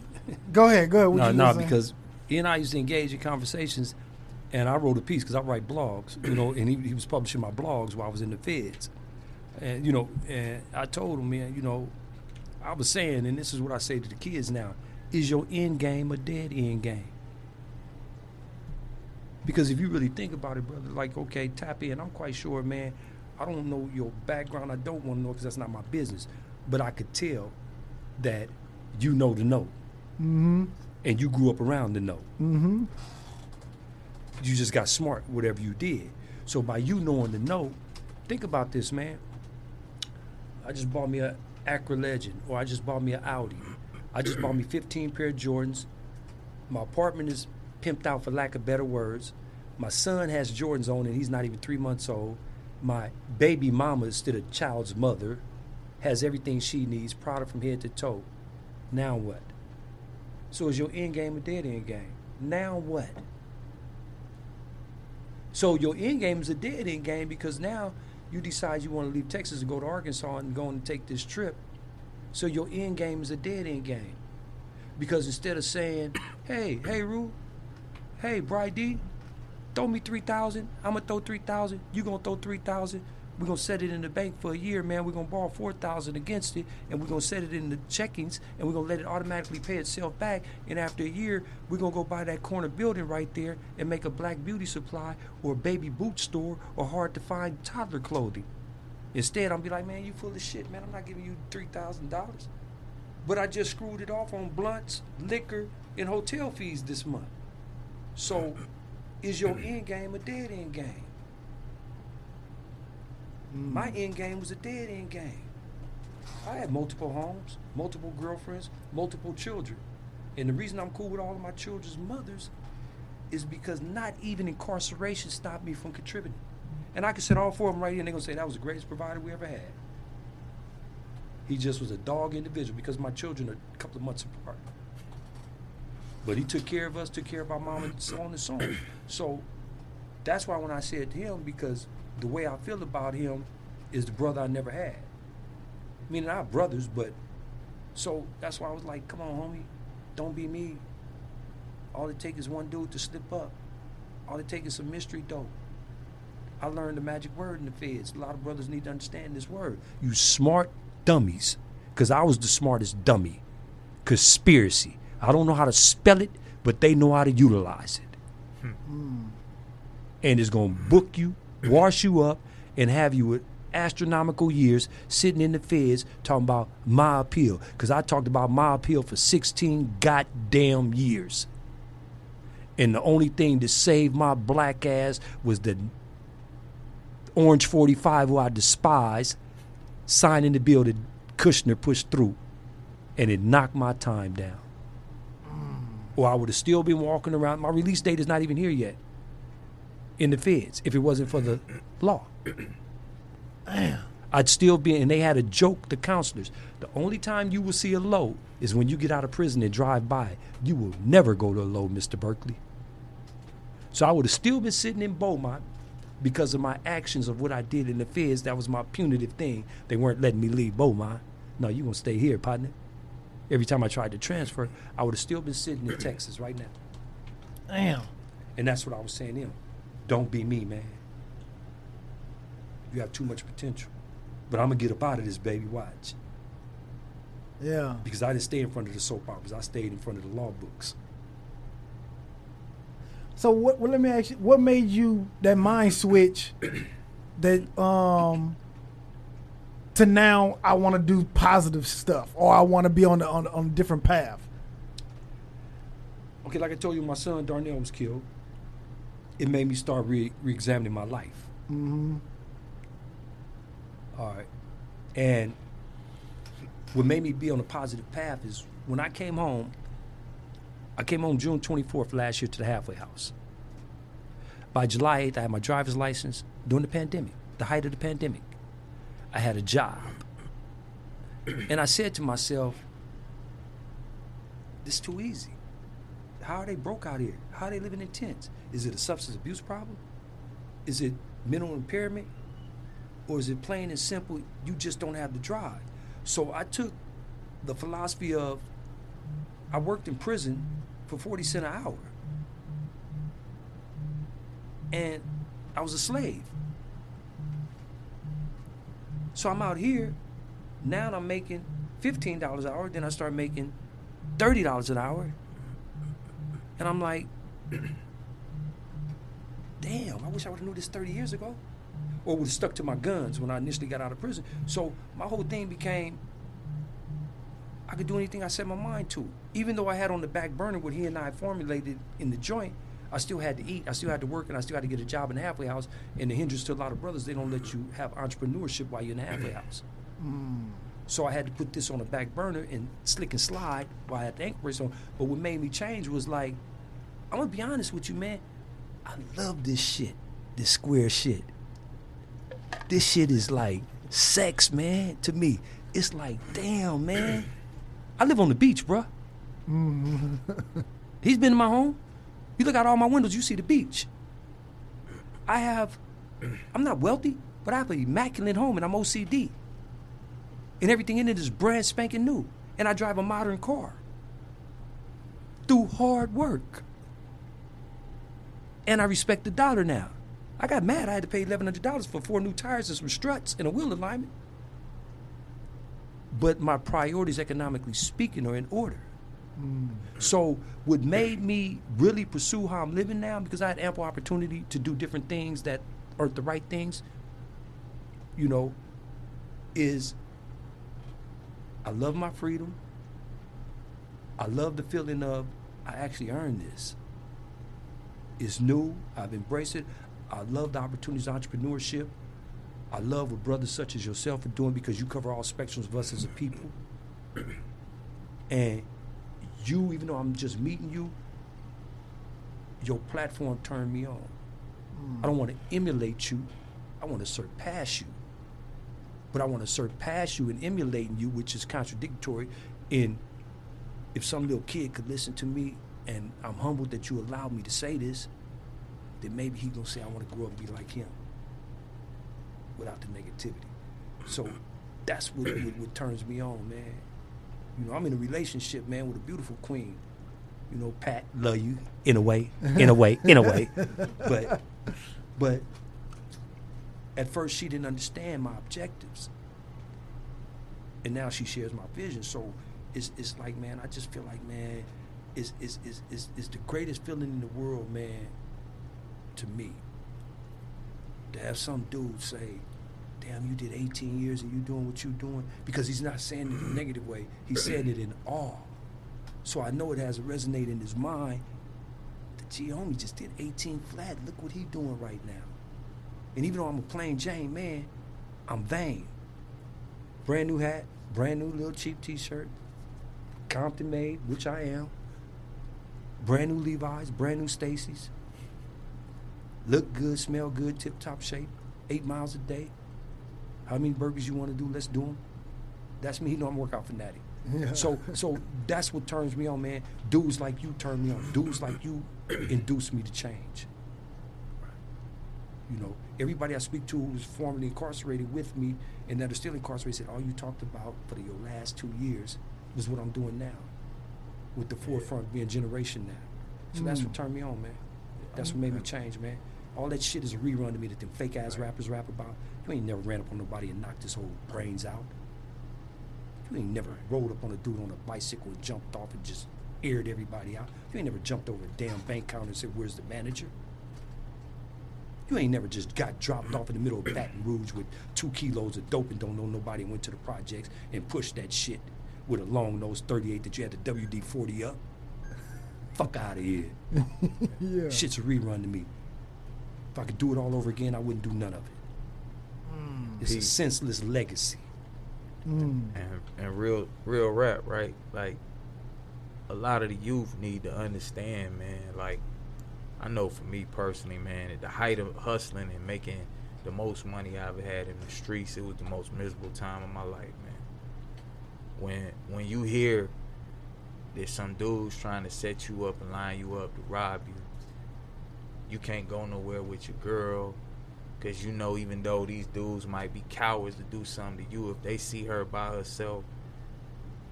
Go ahead. Go ahead. What no, you no, gonna because he and I used to engage in conversations, and I wrote a piece because I write blogs, you know, and he, he was publishing my blogs while I was in the feds. And you know, and I told him, man, you know, I was saying, and this is what I say to the kids now: Is your end game a dead end game? Because if you really think about it, brother, like, okay, tap in. I'm quite sure, man. I don't know your background. I don't want to know because that's not my business. But I could tell that you know the note. Mm-hmm. and you grew up around the note. Mm-hmm. You just got smart, whatever you did. So by you knowing the note, think about this, man. I just bought me a Acura Legend, or I just bought me an Audi. I just bought me 15 pair of Jordans. My apartment is pimped out, for lack of better words. My son has Jordans on, and he's not even three months old. My baby mama, instead of child's mother, has everything she needs, product from head to toe. Now what? So is your end game a dead end game? Now what? So your end game is a dead end game because now you decide you want to leave Texas and go to Arkansas and go and take this trip. So your end game is a dead end game. Because instead of saying, hey, hey, Rue, hey, Bri D, throw me 3,000, I'm going to throw 3,000, you going to throw 3,000, we're going to set it in the bank for a year, man. We're going to borrow 4,000 against it, and we're going to set it in the checkings, and we're going to let it automatically pay itself back. And after a year, we're going to go buy that corner building right there and make a black beauty supply or a baby boot store or hard to find toddler clothing. Instead, I'm be like, man, you full of shit, man. I'm not giving you $3,000. But I just screwed it off on blunts, liquor, and hotel fees this month. So, is your end game a dead end game? My hmm. end game was a dead end game. I had multiple homes, multiple girlfriends, multiple children. And the reason I'm cool with all of my children's mothers is because not even incarceration stopped me from contributing. And I can sit all four of them right here and they're going to say that was the greatest provider we ever had. He just was a dog individual because my children are a couple of months apart. But he took care of us, took care of our mom, and so on and so on. So that's why when I said him, because the way I feel about him is the brother I never had. Meaning our brothers, but so that's why I was like, come on, homie, don't be me. All it takes is one dude to slip up. All it takes is some mystery dope. I learned the magic word in the feds. A lot of brothers need to understand this word. You smart dummies. Because I was the smartest dummy. Conspiracy. I don't know how to spell it, but they know how to utilize it. Hmm. And it's going to book you, wash you up, and have you with astronomical years sitting in the feds talking about my appeal. Because I talked about my appeal for 16 goddamn years. And the only thing that saved my black ass was the Orange 45, who I despise, signing the bill that Kushner pushed through. And it knocked my time down. Or I would have still been walking around. My release date is not even here yet in the feds if it wasn't for the law. Damn. I'd still be, and they had a joke, the counselors. The only time you will see a low is when you get out of prison and drive by. You will never go to a low, Mr. Berkeley. So I would have still been sitting in Beaumont because of my actions of what I did in the feds. That was my punitive thing. They weren't letting me leave Beaumont. No, you gonna stay here, partner. Every time I tried to transfer, I would have still been sitting in Texas right now. Damn. And that's what I was saying to him. Don't be me, man. You have too much potential. But I'm gonna get up out of this, baby. Watch. Yeah. Because I didn't stay in front of the soap operas. I stayed in front of the law books. So what? Well, let me ask you. What made you that mind switch? That um. To now, I want to do positive stuff, or I want to be on the, on on a different path. Okay, like I told you, my son Darnell was killed. It made me start re examining my life. Mm-hmm. All right. And what made me be on a positive path is when I came home, I came home June 24th last year to the halfway house. By July 8th, I had my driver's license during the pandemic, the height of the pandemic. I had a job. And I said to myself, this is too easy. How are they broke out here? How are they living in tents? Is it a substance abuse problem? Is it mental impairment? Or is it plain and simple, you just don't have the drive? So I took the philosophy of I worked in prison for 40 cents an hour. And I was a slave. So I'm out here. Now I'm making fifteen dollars an hour. Then I start making thirty dollars an hour, and I'm like, damn, I wish I would have knew this 30 years ago. Or would have stuck to my guns when I initially got out of prison. So my whole thing became I could do anything I set my mind to. Even though I had on the back burner what he and I formulated in the joint, I still had to eat, I still had to work, and I still had to get a job in the halfway house. And the hindrance to a lot of brothers, they don't let you have entrepreneurship while you're in the halfway mm. house. So I had to put this on the back burner and slick and slide while I had the anchor brace on. But what made me change was like, I'm gonna be honest with you, man. I love this shit, this square shit. This shit is like sex, man. To me, it's like, damn, man. I live on the beach, bruh. Mm-hmm. He's been in my home. You look out all my windows, you see the beach. I have, I'm not wealthy, but I have an immaculate home and I'm OCD. And everything in it is brand spanking new. And I drive a modern car through hard work. And I respect the dollar now. I got mad. I had to pay $1,100 for four new tires and some struts and a wheel alignment. But my priorities, economically speaking, are in order. So, what made me really pursue how I'm living now, because I had ample opportunity to do different things that aren't the right things, you know, is I love my freedom. I love the feeling of I actually earned this. It's new. I've embraced it. I love the opportunities of entrepreneurship. I love what brothers such as yourself are doing because you cover all spectrums of us as a people. And you, even though I'm just meeting you, your platform turned me on. Hmm. I don't want to emulate you. I want to surpass you. But I want to surpass you in emulating you, which is contradictory. In if some little kid could listen to me, and I'm humbled that you allowed me to say this, then maybe he gonna say I want to grow up and be like him, without the negativity. So that's what, what, what turns me on, man. You know, I'm in a relationship, man, with a beautiful queen. You know, Pat, love you in a way, in a way, in a way. But, but at first she didn't understand my objectives, and now she shares my vision. So it's it's like, man, I just feel like, man, it's it's it's it's, it's the greatest feeling in the world, man. To me, to have some dude say, damn, you did 18 years and you doing what you doing because he's not saying it in a negative way. He's saying it in awe. So I know it has resonated in his mind. that gee, homie just did 18 flat. Look what he doing right now. And even though I'm a plain Jane man, I'm vain. Brand new hat, brand new little cheap T-shirt, Compton made, which I am. Brand new Levi's, brand new Stacy's. Look good, smell good, tip top shape. Eight miles a day. How many burgers you want to do? Let's do them. That's me. He know I'm a workout fanatic. So, so that's what turns me on, man. Dudes like you turn me on. Dudes like you induce me to change. You know, everybody I speak to who's formerly incarcerated with me and that are still incarcerated said, all you talked about for your last two years was what I'm doing now, with the forefront being generation now. So that's what mm. turned me on, man. That's what made me change, man. All that shit is a rerun to me that them fake ass rappers rap about. You ain't never ran up on nobody and knocked his whole brains out. You ain't never rolled up on a dude on a bicycle and jumped off and just aired everybody out. You ain't never jumped over a damn bank counter and said, Where's the manager? You ain't never just got dropped off in the middle of Baton Rouge with two kilos of dope and don't know nobody and went to the projects and pushed that shit with a long nose 38 that you had the WD 40 up. Fuck out of here. yeah. Shit's a rerun to me. If I could do it all over again, I wouldn't do none of it. It's a senseless legacy. Mm. and and real real rap, right? Like a lot of the youth need to understand, man. Like I know for me personally, man, at the height of hustling and making the most money I ever had in the streets, it was the most miserable time of my life, man. When when you hear that some dudes trying to set you up and line you up to rob you, you can't go nowhere with your girl. Cause you know, even though these dudes might be cowards to do something to you, if they see her by herself,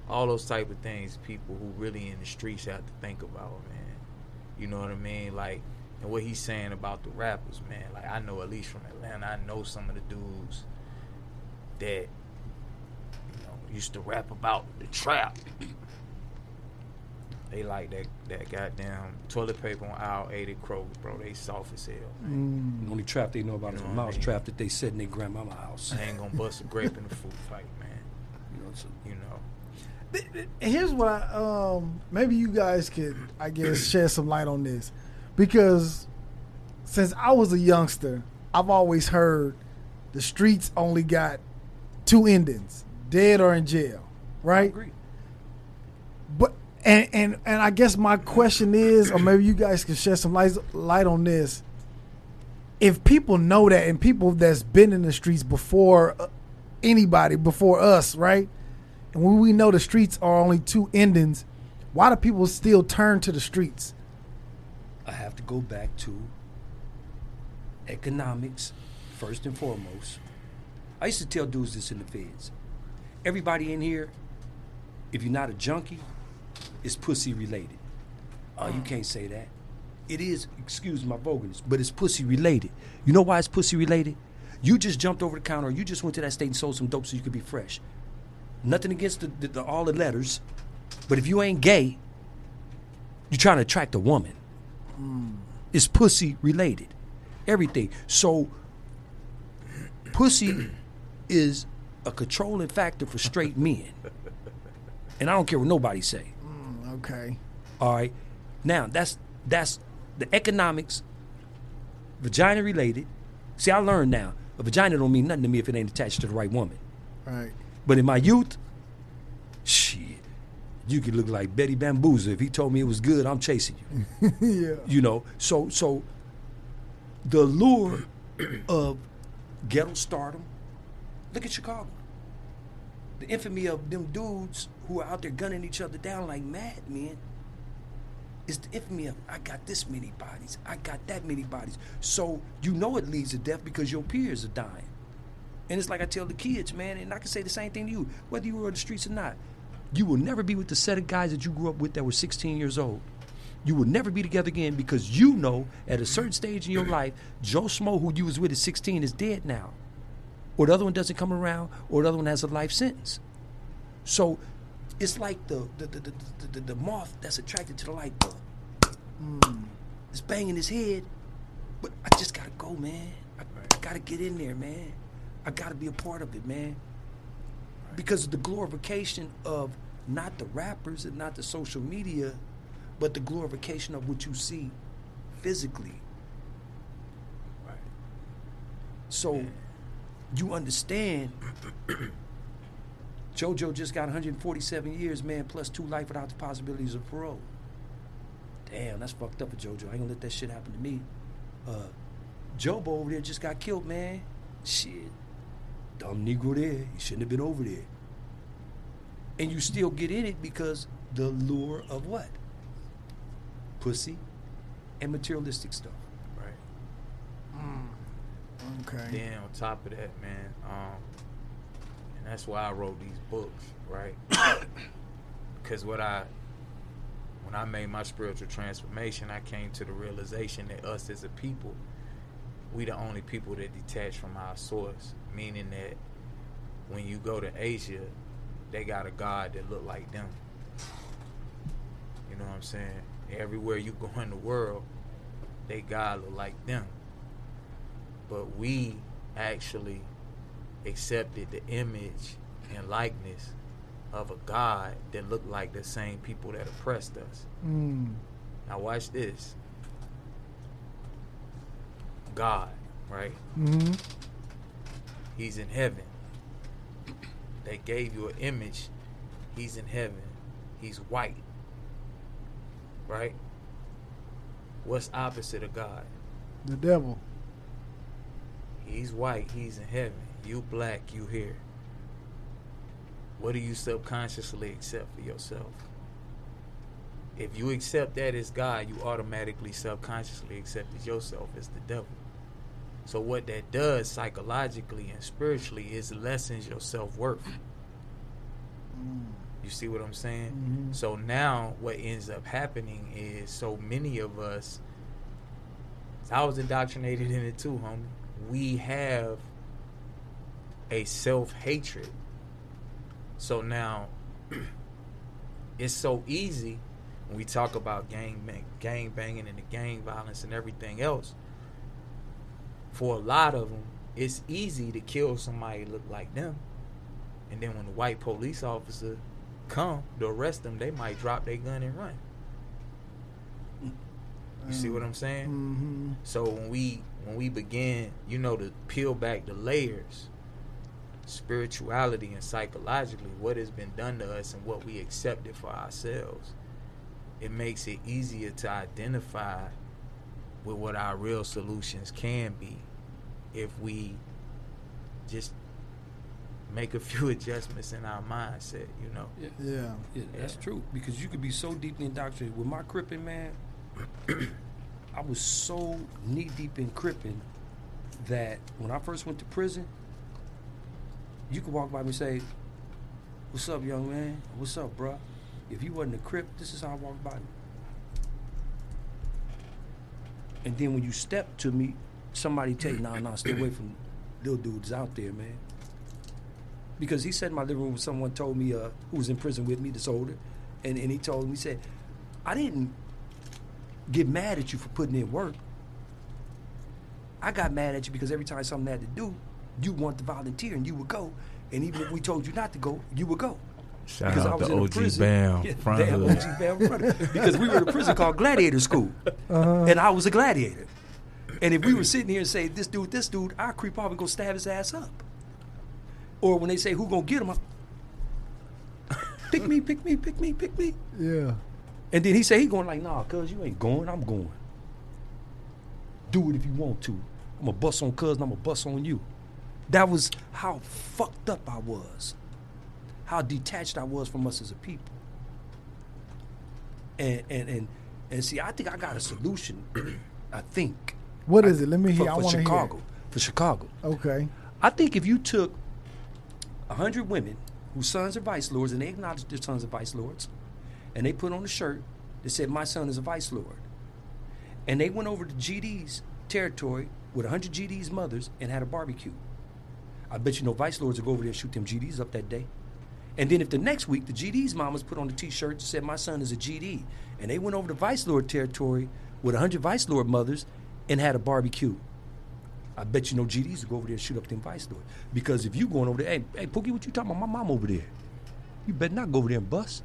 all those type of things, people who really in the streets have to think about, man. You know what I mean? Like, and what he's saying about the rappers, man. Like, I know at least from Atlanta, I know some of the dudes that you know used to rap about the trap. They like that that goddamn toilet paper on aisle 80 Kroger, bro. They soft as hell. Mm. The only trap they know about You is know a what I mouse mean? trap that they set in their grandmama house. I ain't gonna bust a grape in the food fight, man. You know, so You know. Th- th- Here's what I um maybe you guys could I guess shed some light on this because since I was a youngster, I've always heard the streets only got two endings, dead or in jail, I right? And and and I guess my question is, or maybe you guys can shed some light light on this. If people know that, and people that's been in the streets before uh, anybody, before us, right? And when we know the streets are only two endings, why do people still turn to the streets? I have to go back to economics first and foremost. I used to tell dudes this in the feds. Everybody in here, if you're not a junkie, is pussy related. Oh, you mm. can't say that. It is, excuse my vulgarness, but it's pussy related. You know why it's pussy related? You just jumped over the counter, you just went to that state and sold some dope so you could be fresh. Nothing against the, the, the all the letters, but if you ain't gay, you're trying to attract a woman. Mm. It's pussy related. Everything. So pussy is a controlling factor for straight men. And I don't care what nobody say. Okay. All right. Now that's that's the economics, vagina related. See, I learned now. A vagina don't mean nothing to me if it ain't attached to the right woman. Right. But in my youth, shit, you could look like Betty Bamboozle. If he told me it was good, I'm chasing you. yeah. You know, so so the lure of ghetto stardom. Look at Chicago. The infamy of them dudes who are out there gunning each other down like madmen. It's the infamy of I got this many bodies, I got that many bodies. So you know it leads to death because your peers are dying. And it's like I tell the kids, man, and I can say the same thing to you, whether you were on the streets or not. You will never be with the set of guys that you grew up with that were 16 years old. You will never be together again because you know at a certain stage in your life, Joe Smo, who you was with at 16, is dead now. Or the other one doesn't come around, or the other one has a life sentence. So it's like the the, the, the, the, the, moth that's attracted to the light bulb. Hmm. It's banging his head, but I just gotta go, man. I, I gotta get in there, man. I gotta be a part of it, man. Because of the glorification of not the rappers and not the social media, but the glorification of what you see physically. Right. So you understand JoJo just got 147 years, man, plus two life without the possibilities of parole. Damn, that's fucked up for JoJo. I ain't gonna let that shit happen to me. Uh, Jobo over there just got killed, man. Shit. Dumb Negro there. He shouldn't have been over there. And you still get in it because the lure of what? Pussy and materialistic stuff. Right. Okay. Then on top of that, man, um, that's why I wrote these books, right? Because what I, when I made my spiritual transformation, I came to the realization that us as a people, we the only people that detach from our source. Meaning that when you go to Asia, they got a God that look like them. You know what I'm saying? Everywhere you go in the world, they God look like them but we actually accepted the image and likeness of a God that looked like the same people that oppressed us. Mm. Now watch this. God, right? hmm He's in heaven. They gave you an image. He's in heaven. He's white. Right? What's opposite of God? The devil. He's white, he's in heaven. You black, you here. What do you subconsciously accept for yourself? If you accept that as God, you automatically subconsciously accepted yourself as the devil. So what that does psychologically and spiritually is lessens your self worth. You see what I'm saying? Mhm. So now what ends up happening is so many of us I was indoctrinated in it too, homie. We have a self hatred. So now it's so easy when we talk about gang bang, gang banging and the gang violence and everything else. For a lot of them, it's easy to kill somebody look like them, and then when the white police officer come to arrest them, they might drop their gun and run. You see what I'm saying? Mm-hmm. So when we when we begin, you know, to peel back the layers, spirituality and psychologically, what has been done to us and what we accepted for ourselves, it makes it easier to identify with what our real solutions can be if we just make a few adjustments in our mindset, you know. Yeah. Yeah. Yeah, that's Yeah. true. Because you could be so deeply indoctrinated. With my cripping, man, I was so knee deep in cripping that when I first went to prison, you could walk by me and say, What's up, young man? What's up, bruh? If you wasn't a crip, this is how I walk by me. And then when you step to me, somebody tell you, nah, nah, stay away from little dudes out there, man. Because he said in my living room, someone told me uh, who was in prison with me, this older, and, and he told me, he said, I didn't get mad at you for putting in work. I got mad at you because every time something had to do, you wanted to volunteer and you would go. And even if we told you not to go, you would go. Shout Because I out was to in OG prison. Bam, Yeah, front damn. OG Bam. Because we were in a prison called Gladiator School. Uh-huh. And I was a gladiator. And if we were sitting here and say, this dude, this dude, I'll creep off and go stab his ass up. Or when they say, who gonna get him? I, pick me, pick me, pick me, pick me. Yeah. And then he say he going like, nah, cuz you ain't going, I'm going. Do it if you want to. I'm a bust on cuz and I'm a bust on you. That was how fucked up I was. How detached I was from us as a people. And and and and see, I think I got a solution. I think. What is it? Let me hear. I for want to hear. Chicago. For Chicago. Okay. I think if you took a hundred women whose sons are vice lords and they acknowledged their sons are vice lords, and they put on a shirt that said, "My son is a vice lord," and they went over to GD's territory with a hundred GD's mothers and had a barbecue, I bet you no vice lords will go over there and shoot them GDs up that day. And then if the next week the GD's mamas put on the T-shirt that said, "My son is a GD," and they went over to vice lord territory with hundred vice lord mothers and had a barbecue. I bet you no GDs will go over there and shoot up them vice lords. Because if you going over there, hey, hey, Pookie, what you talking about? My mom over there. You better not go over there and bust.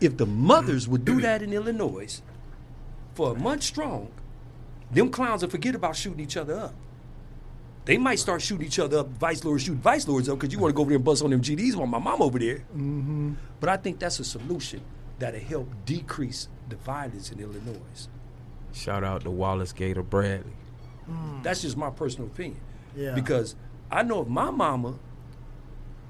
If the mothers would do that in Illinois for a month strong, them clowns will forget about shooting each other up. They might start shooting each other up, vice lords shooting vice lords up because you want to go over there and bust on them GDs while my mom over there. Mm-hmm. But I think that's a solution that'll help decrease the violence in Illinois. Shout out to Wallace Gator Bradley. That's just my personal opinion. Yeah. Because I know if my mama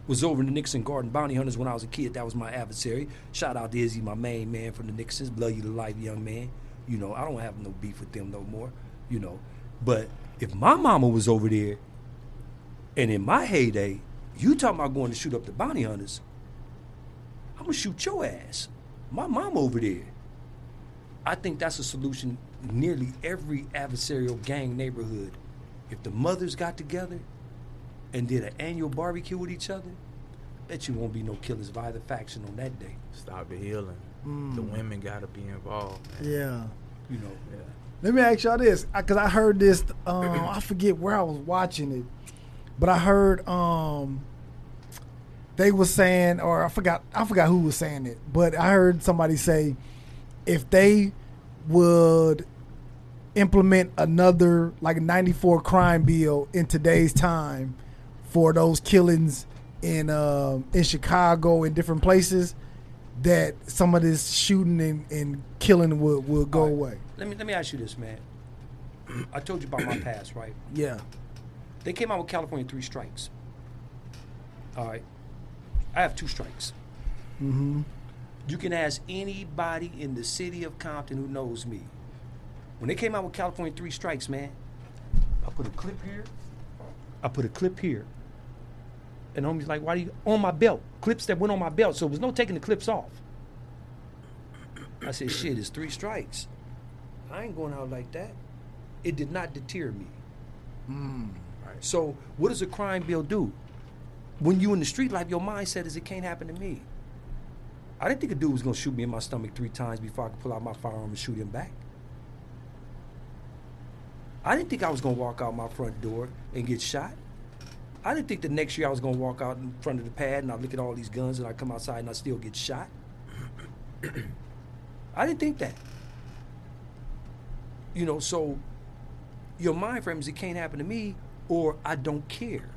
was over in the Nickerson Garden Bounty Hunters when I was a kid, that was my adversary. Shout out to Izzy, my main man from the Nixons. Love you to life, young man. You know, I don't have no beef with them no more. You know. But if my mama was over there and in my heyday, you talking about going to shoot up the bounty hunters, I'm gonna shoot your ass. My mom over there. I think that's a solution nearly every adversarial gang neighborhood. If the mothers got together and did an annual barbecue with each other, bet you won't be no killers by either faction on that day. Stop the healing. Mm. The women got to be involved. Man. Yeah. You know. Yeah. Let me ask y'all this, because I heard this. Um, I forget where I was watching it, but I heard um, they was saying, or I forgot, I forgot who was saying it, but I heard somebody say, if they would implement another like a '94 crime bill in today's time for those killings in um, in Chicago and different places, that some of this shooting and, and killing would would go right. away. Let me let me ask you this, man. I told you about my past, right? Yeah. They came out with California three strikes. All right. I have two strikes. Mm-hmm. You can ask anybody in the city of Compton who knows me. When they came out with California Three Strikes, man, I put a clip here. I put a clip here. And homie's like, why do you on my belt? Clips that went on my belt. So there was no taking the clips off. I said, shit, it's three strikes. I ain't going out like that. It did not deter me. Mm. So what does a crime bill do? when you in the street life, your mindset is it can't happen to me. I didn't think a dude was gonna shoot me in my stomach three times before I could pull out my firearm and shoot him back. I didn't think I was gonna walk out my front door and get shot. I didn't think the next year I was gonna walk out in front of the pad and I look at all these guns and I come outside and I still get shot. I didn't think that. You know, so your mind frame is it can't happen to me or I don't care.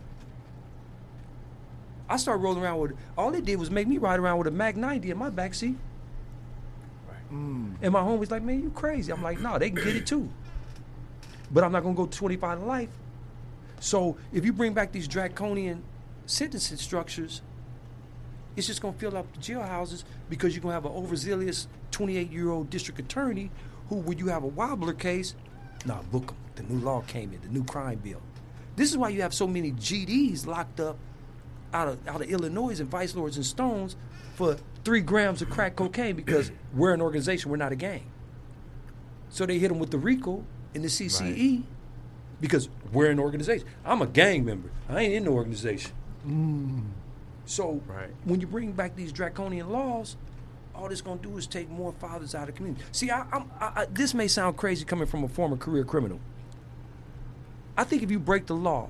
I started rolling around with all it did was make me ride around with a Mac 90 in my backseat. Mm. And my homie's like, man, you crazy. I'm like, no, they can get it too. But I'm not gonna go 25 to life. So if you bring back these draconian sentencing structures, it's just gonna fill up the jailhouses because you're gonna have an overzealous 28 year old district attorney who, when you have a wobbler case, nah, book 'em. The new law came in, the new crime bill. This is why you have so many GDs locked up out of out of Illinois and vice lords and stones for three grams of crack cocaine because we're an organization, we're not a gang. So they hit them with the RICO and the CCE because we're an organization. I'm a gang member. I ain't in the organization. Mm. So Right. when you bring back these draconian laws, all it's gonna do is take more fathers out of the community. See, I, I, I, this may sound crazy coming from a former career criminal. I think if you break the law,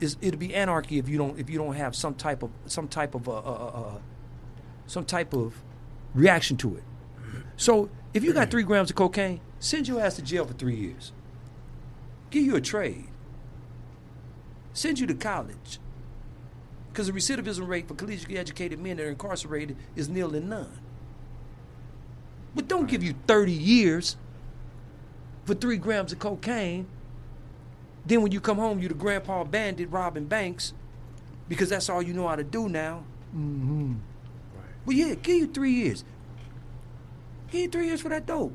it'll be anarchy if you don't if you don't have some type of some type of uh, uh, uh, uh, some type of reaction to it. So if you got three grams of cocaine, send your ass to jail for three years. Give you a trade. Send you to college. Because the recidivism rate for collegiately educated men that are incarcerated is nil and none. But don't give you 30 years for three grams of cocaine. Then when you come home, you the grandpa bandit robbing banks because that's all you know how to do now. Mm-hmm. Well, yeah, give you three years. Give you three years for that dope.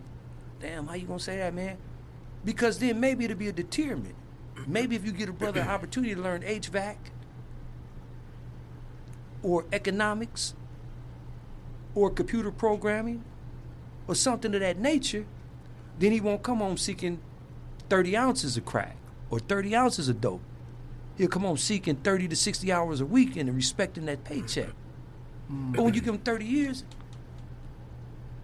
Damn, how you gonna say that, man? Because then maybe it'll be a deterrent. Maybe if you get a brother an opportunity to learn HVAC or economics or computer programming or something of that nature, then he won't come home seeking 30 ounces of crack or 30 ounces of dope. He'll come home seeking 30 to 60 hours a week and respecting that paycheck. Mm. But when you give him 30 years,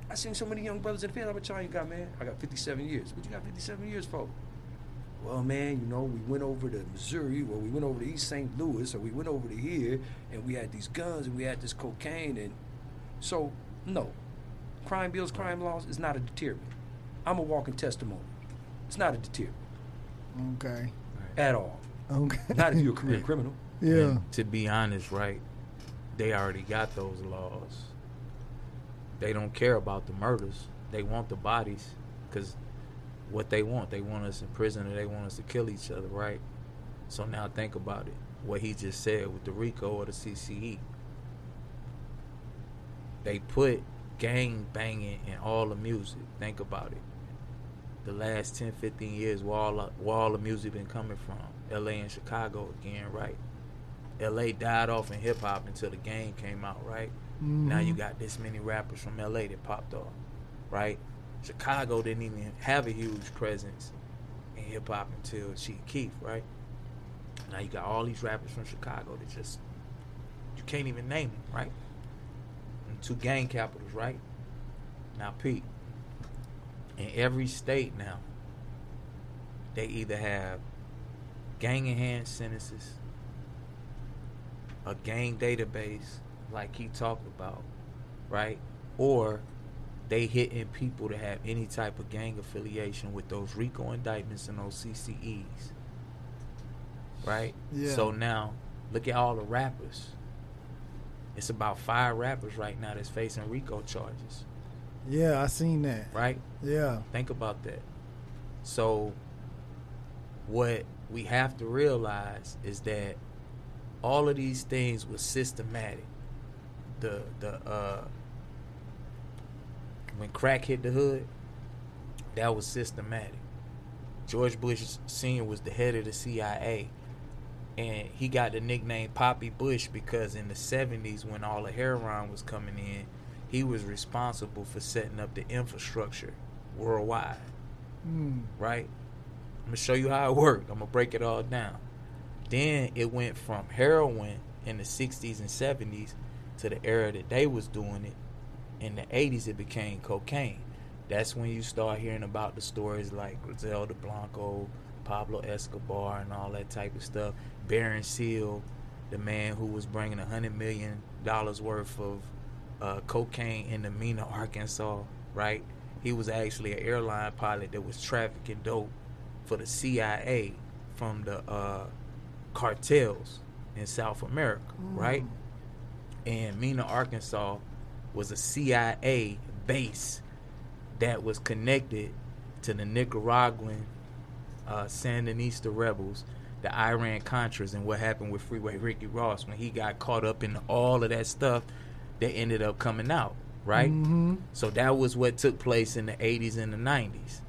I seen so many young brothers in the field. How much time you got, man? I got 57 years. What you got 57 years for? Well, man, you know, we went over to Missouri, or we went over to East St. Louis, or we went over to here, and we had these guns, and we had this cocaine, and so no, crime bills, crime laws is not a deterrent. I'm a walking testimony. It's not a deterrent Okay. at all. Okay. Not if you're a career criminal. yeah. And to be honest, right, they already got those laws. They don't care about the murders. They want the bodies because what they want, they want us in prison or they want us to kill each other, right? So now think about it. What he just said with the RICO or the CCE. They put gang banging in all the music. Think about it. The last 10, 15 years, where all, the- where all the music been coming from? LA and Chicago again, right? LA died off in hip hop until the game came out, right? Now mm-hmm. you got this many rappers from LA that popped off, right? Chicago didn't even have a huge presence in hip hop until Chief Keef, right? Now you got all these rappers from Chicago that just you can't even name them, right? Two gang capitals, right? Now Pete, in every state now, they either have gang enhanced sentences, a gang database like he talked about, right? Or they hitting people that have any type of gang affiliation with those RICO indictments and those CCEs. Right? Yeah. So now look at all the rappers. It's about five rappers right now that's facing RICO charges. Yeah, I seen that. Right? Yeah. Think about that. So, what we have to realize is that all of these things were systematic. The the uh, when crack hit the hood, that was systematic. George Bush Senior was the head of the CIA, and he got the nickname Poppy Bush because in the '70s, when all the heroin was coming in, he was responsible for setting up the infrastructure worldwide Mm. right? I'm gonna show you how it worked. I'm gonna break it all down. Then it went from heroin in the 60s and 70s to the era that they was doing it. In the 80s, it became cocaine. That's when you start hearing about the stories like Griselda Blanco, Pablo Escobar, and all that type of stuff. Barry Seal, the man who was bringing a hundred million dollars worth of uh, cocaine into Mena, Arkansas. Right? He was actually an airline pilot that was trafficking dope for the CIA from the uh, cartels in South America. Right? and Mena, Arkansas, was a CIA base that was connected to the Nicaraguan uh, Sandinista rebels, the Iran Contras, and what happened with Freeway Ricky Ross when he got caught up in all of that stuff that ended up coming out, right? Mm-hmm. So that was what took place in the 80s and the 90s,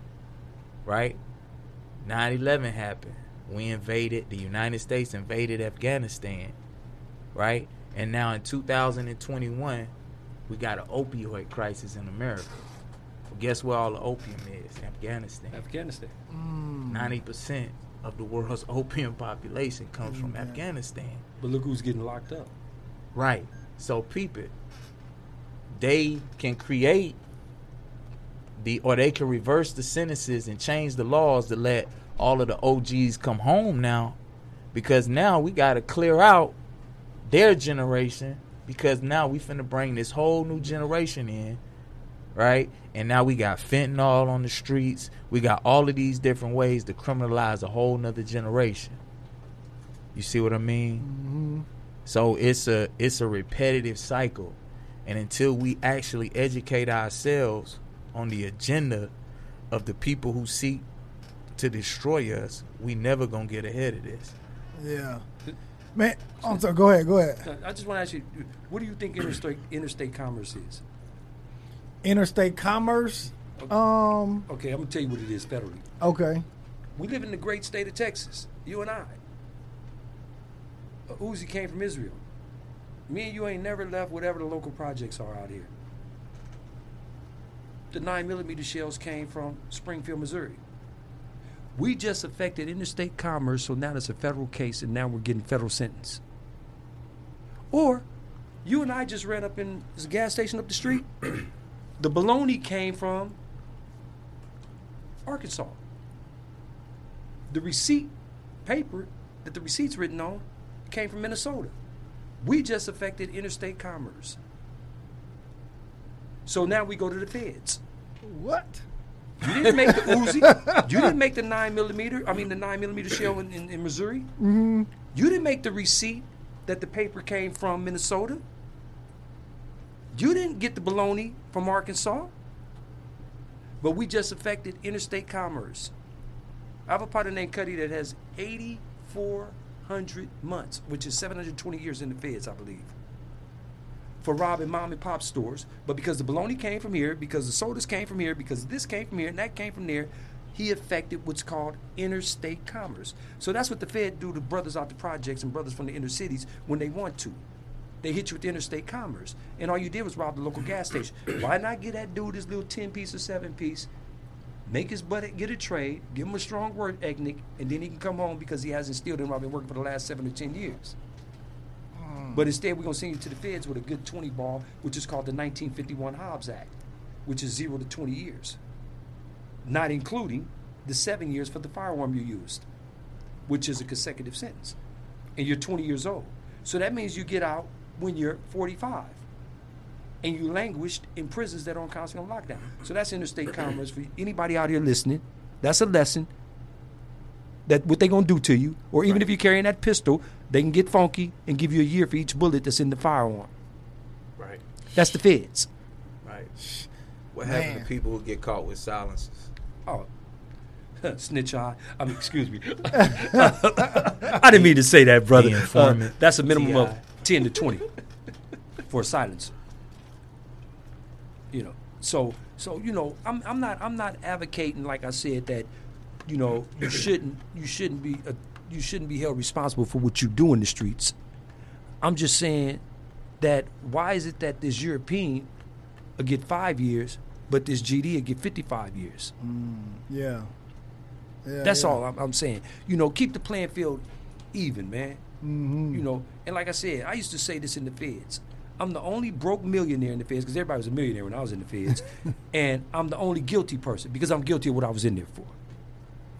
right? 9 11 happened. We invaded, the United States invaded Afghanistan, right? And now in 2021, we got an opioid crisis in America. Well, guess where all the opium is? Afghanistan. Afghanistan. Mm. 90% of the world's opium population comes from Yeah. Afghanistan. But look who's getting locked up. Right. So peep it. They can create the or they can reverse the sentences and change the laws to let all of the OGs come home now because now we got to clear out their generation because now we finna bring this whole new generation in right and now we got fentanyl on the streets we got all of these different ways to criminalize a whole nother generation you see what i mean Mm-hmm. so it's a it's a repetitive cycle. And until we actually educate ourselves on the agenda of the people who seek to destroy us, we never gonna get ahead of this. Yeah. Man, I'm sorry. Go ahead. Go ahead. I just want to ask you, what do you think interstate interstate commerce is? Interstate commerce. Um. Okay, I'm gonna tell you what it is federally. Okay. We live in the great state of Texas, you and I. Uh, Uzi came from Israel. Me and you ain't never left whatever the local projects are out here. The 9 millimeter shells came from Springfield, Missouri. We just affected interstate commerce, so now it's a federal case, and now we're getting federal sentence. Or, you and I just ran up in this gas station up the street. The bologna came from Arkansas the receipt paper that the receipt's written on came from Minnesota. We just affected interstate commerce. So now we go to the feds. What? You didn't make the Uzi. You didn't make the nine millimeter. I mean the nine millimeter shell in, in, in Missouri. Mm-hmm. You didn't make the receipt that the paper came from Minnesota. You didn't get the baloney from Arkansas. But we just affected interstate commerce. I have a partner named Cuddy that has 8,400 months, which is 720 years in the feds, I believe, for robbing mom and pop stores. But because the baloney came from here, because the sodas came from here, because this came from here, and that came from there, he affected what's called interstate commerce. So that's what the Fed do to brothers out the projects and brothers from the inner cities when they want to. They hit you with interstate commerce. And all you did was rob the local gas station. Why not get that dude his little 10 piece or 7 piece, make his butt get a trade, give him a strong work ethic, and then he can come home because he hasn't stealed and I've been working for the last 7 or 10 years. Hmm. But instead, we're going to send you to the feds with a good 20 ball, which is called the 1951 Hobbs Act, which is 0 to 20 years, not including the seven years for the firearm you used, which is a consecutive sentence. And you're 20 years old. So that means you get out when you're 45 and you languished in prisons that are on constant lockdown. So that's interstate commerce for anybody out here listening. That's a lesson that what they're gonna do to you, or even if you're carrying that pistol, they can get funky and give you a year for each bullet that's in the firearm. Right. That's the feds. Right. What happened to people who get caught with silences? Oh, snitch eye. I mean, excuse me. I didn't mean to say that, brother. Uh, informant, that's a minimum of TI. ten to twenty for a silencer. You know, so so you know, I'm I'm not I'm not advocating like I said that, you know, you shouldn't you shouldn't be uh you shouldn't be held responsible for what you do in the streets. I'm just saying that why is it that this European will get five years, but this GD will get 55 years? Yeah. Yeah. That's yeah. all I'm, I'm saying. You know, keep the playing field even, man. Mm-hmm. You know, and like I said, I used to say this in the feds. I'm the only broke millionaire in the feds because everybody was a millionaire when I was in the feds, and I'm the only guilty person because I'm guilty of what I was in there for.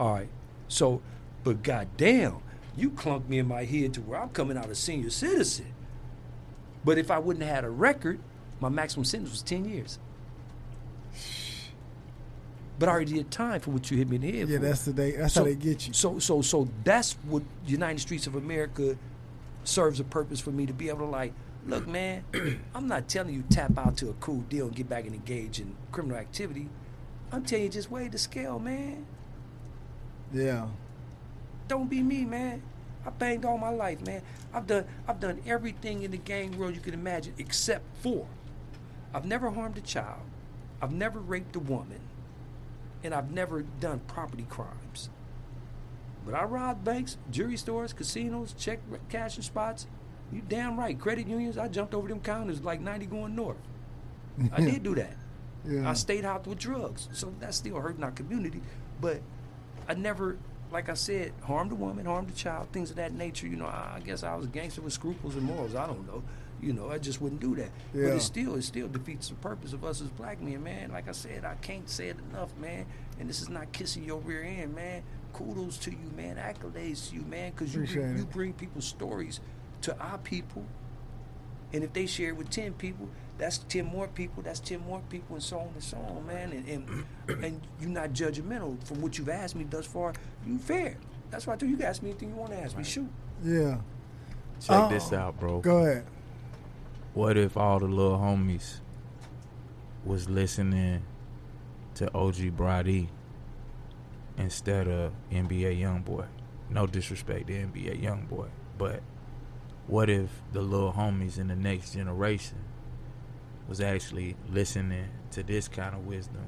All right, so, but goddamn, you clunked me in my head to where I'm coming out a senior citizen. But if I wouldn't have had a record, my maximum sentence was ten years. But I already did time for what you hit me in the head. Yeah, for. that's the day. That's how they get you. So so so that's what United Streets of America serves a purpose for me to be able to like, look, man, I'm not telling you tap out to a cool deal and get back and engage in criminal activity. I'm telling you just weigh the scale, man. Yeah. Don't be me, man. I banged all my life, man. I've done I've done everything in the gang world you can imagine except for I've never harmed a child. I've never raped a woman. And I've never done property crimes. But I robbed banks, jewelry stores, casinos, check cashing spots. You damn right. Credit unions, I jumped over them counters like 90 going north. I did do that. Yeah. I stayed out with drugs. So that's still hurting our community. But I never, like I said, harmed a woman, harmed a child, things of that nature. You know, I, I guess I was a gangster with scruples and morals. I don't know. You know, I just wouldn't do that. But it still, it still defeats the purpose of us as black men, man. Like I said, I can't say it enough, man. And this is not kissing your rear end, man. Kudos to you, man. Accolades to you, man, because you bring, you bring people's stories to our people. And if they share it with ten people, that's ten more people. That's ten more people, and so on and so on, man. And and, and you're not judgmental from what you've asked me thus far. You fair. That's why I told you. You can ask me anything you want to ask me. Shoot. Yeah. Check this out, bro. Go ahead. What if all the little homies was listening to OG Brady instead of NBA YoungBoy? No disrespect to NBA YoungBoy, but what if the little homies in the next generation was actually listening to this kind of wisdom,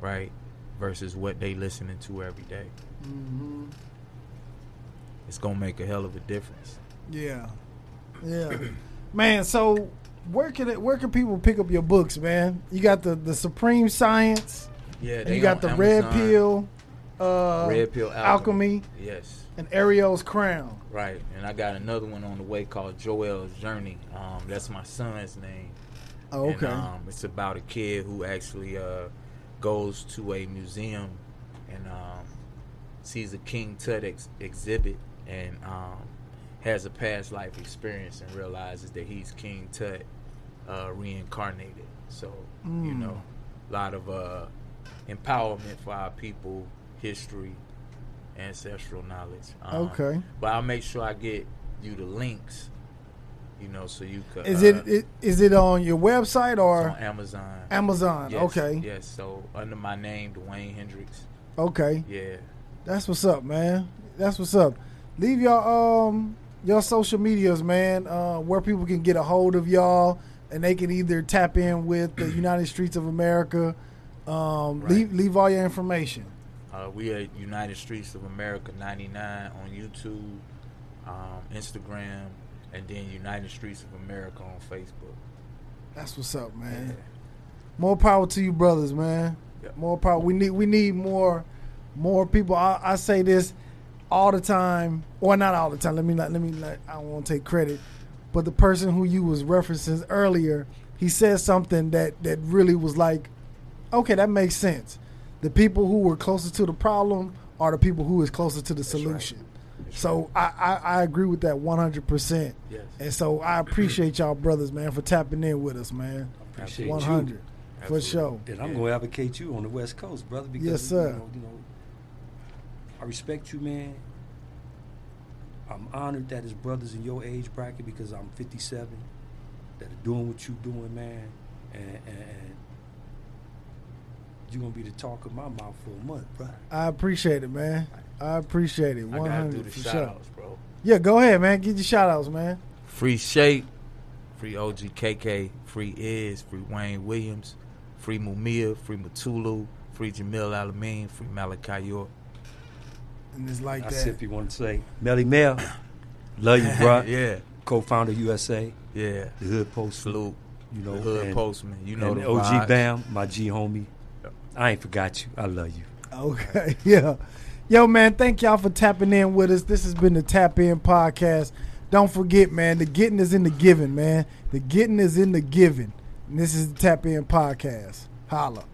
right? Versus what they listening to every day. Mm-hmm. It's gonna make a hell of a difference. Yeah. Yeah. man, so where can it, where can people pick up your books, man? You got the the Supreme Science, Yeah, and you got the Red Pill, uh, Red Pill Alchemy, Yes. and Ariel's Crown. Right, and I got another one on the way called Joel's Journey. Um, that's my son's name. Oh, And, okay. um, it's about a kid who actually uh, goes to a museum and um, sees a King Tut ex- exhibit and um, has a past life experience and realizes that he's King Tut uh, reincarnated. So you Mm. know, a lot of uh, empowerment for our people, history, ancestral knowledge. Um, Okay. but I'll make sure I get you the links. You know, so you could. is uh, it, it is it on your website or on Amazon? Amazon? Yes, okay. Yes. So under my name, Dwayne Hendricks. Okay. Yeah. That's what's up, man. That's what's up. Leave your um your social medias, man, uh, where people can get a hold of y'all and they can either tap in with the United Streets of America. Um, Right. leave leave all your information. Uh, we are United Streets of America 99 on YouTube, um, Instagram, and then United Streets of America on Facebook. That's what's up, man. Yeah. More power to you, brothers, man. Yeah. More power. We need we need more more people. I, I say this all the time, or not all the time. Let me not let me. Not, I don't want to take credit, but the person who you was referencing earlier, he said something that that really was like, okay, that makes sense. The people who were closer to the problem are the people who is closer to the right. solution. That's So I, I, I agree with that one hundred percent. Yes. And so I appreciate y'all brothers, man, for tapping in with us, man. Appreciate One you. hundred for Absolutely. sure. And I'm Yeah. going to advocate you on the West Coast, brother. Because Yes, sir. You know, you know, I respect you, man. I'm honored that it's brothers in your age bracket because I'm 57 that are doing what you're doing, man. And, and, and you're gonna be the talk of my mouth for a month, bro. I appreciate it, man. I appreciate it. I gotta do hundred the for shout sure. outs, bro. Yeah, go ahead, man. Get your shout outs, man. Free Shape, free OGKK, free Iz, free Wayne Williams, free Mumia, free Mutulu, free Jamil Al-Amin, free Malachi York. And it's like I that. simply want to say, Melly Mel, love you, bro. yeah, Co-founder USA, yeah. the Hood Post, Salute. you know, the Hood and, Postman. You know and the OG vibes. Bam, my G homie. I ain't forgot you. I love you. Okay. Yeah. Yo, man, thank y'all for tapping in with us. This has been the Tap In Podcast. Don't forget, man, the getting is in the giving, man. The getting is in the giving. And this is the Tap In Podcast. Holla.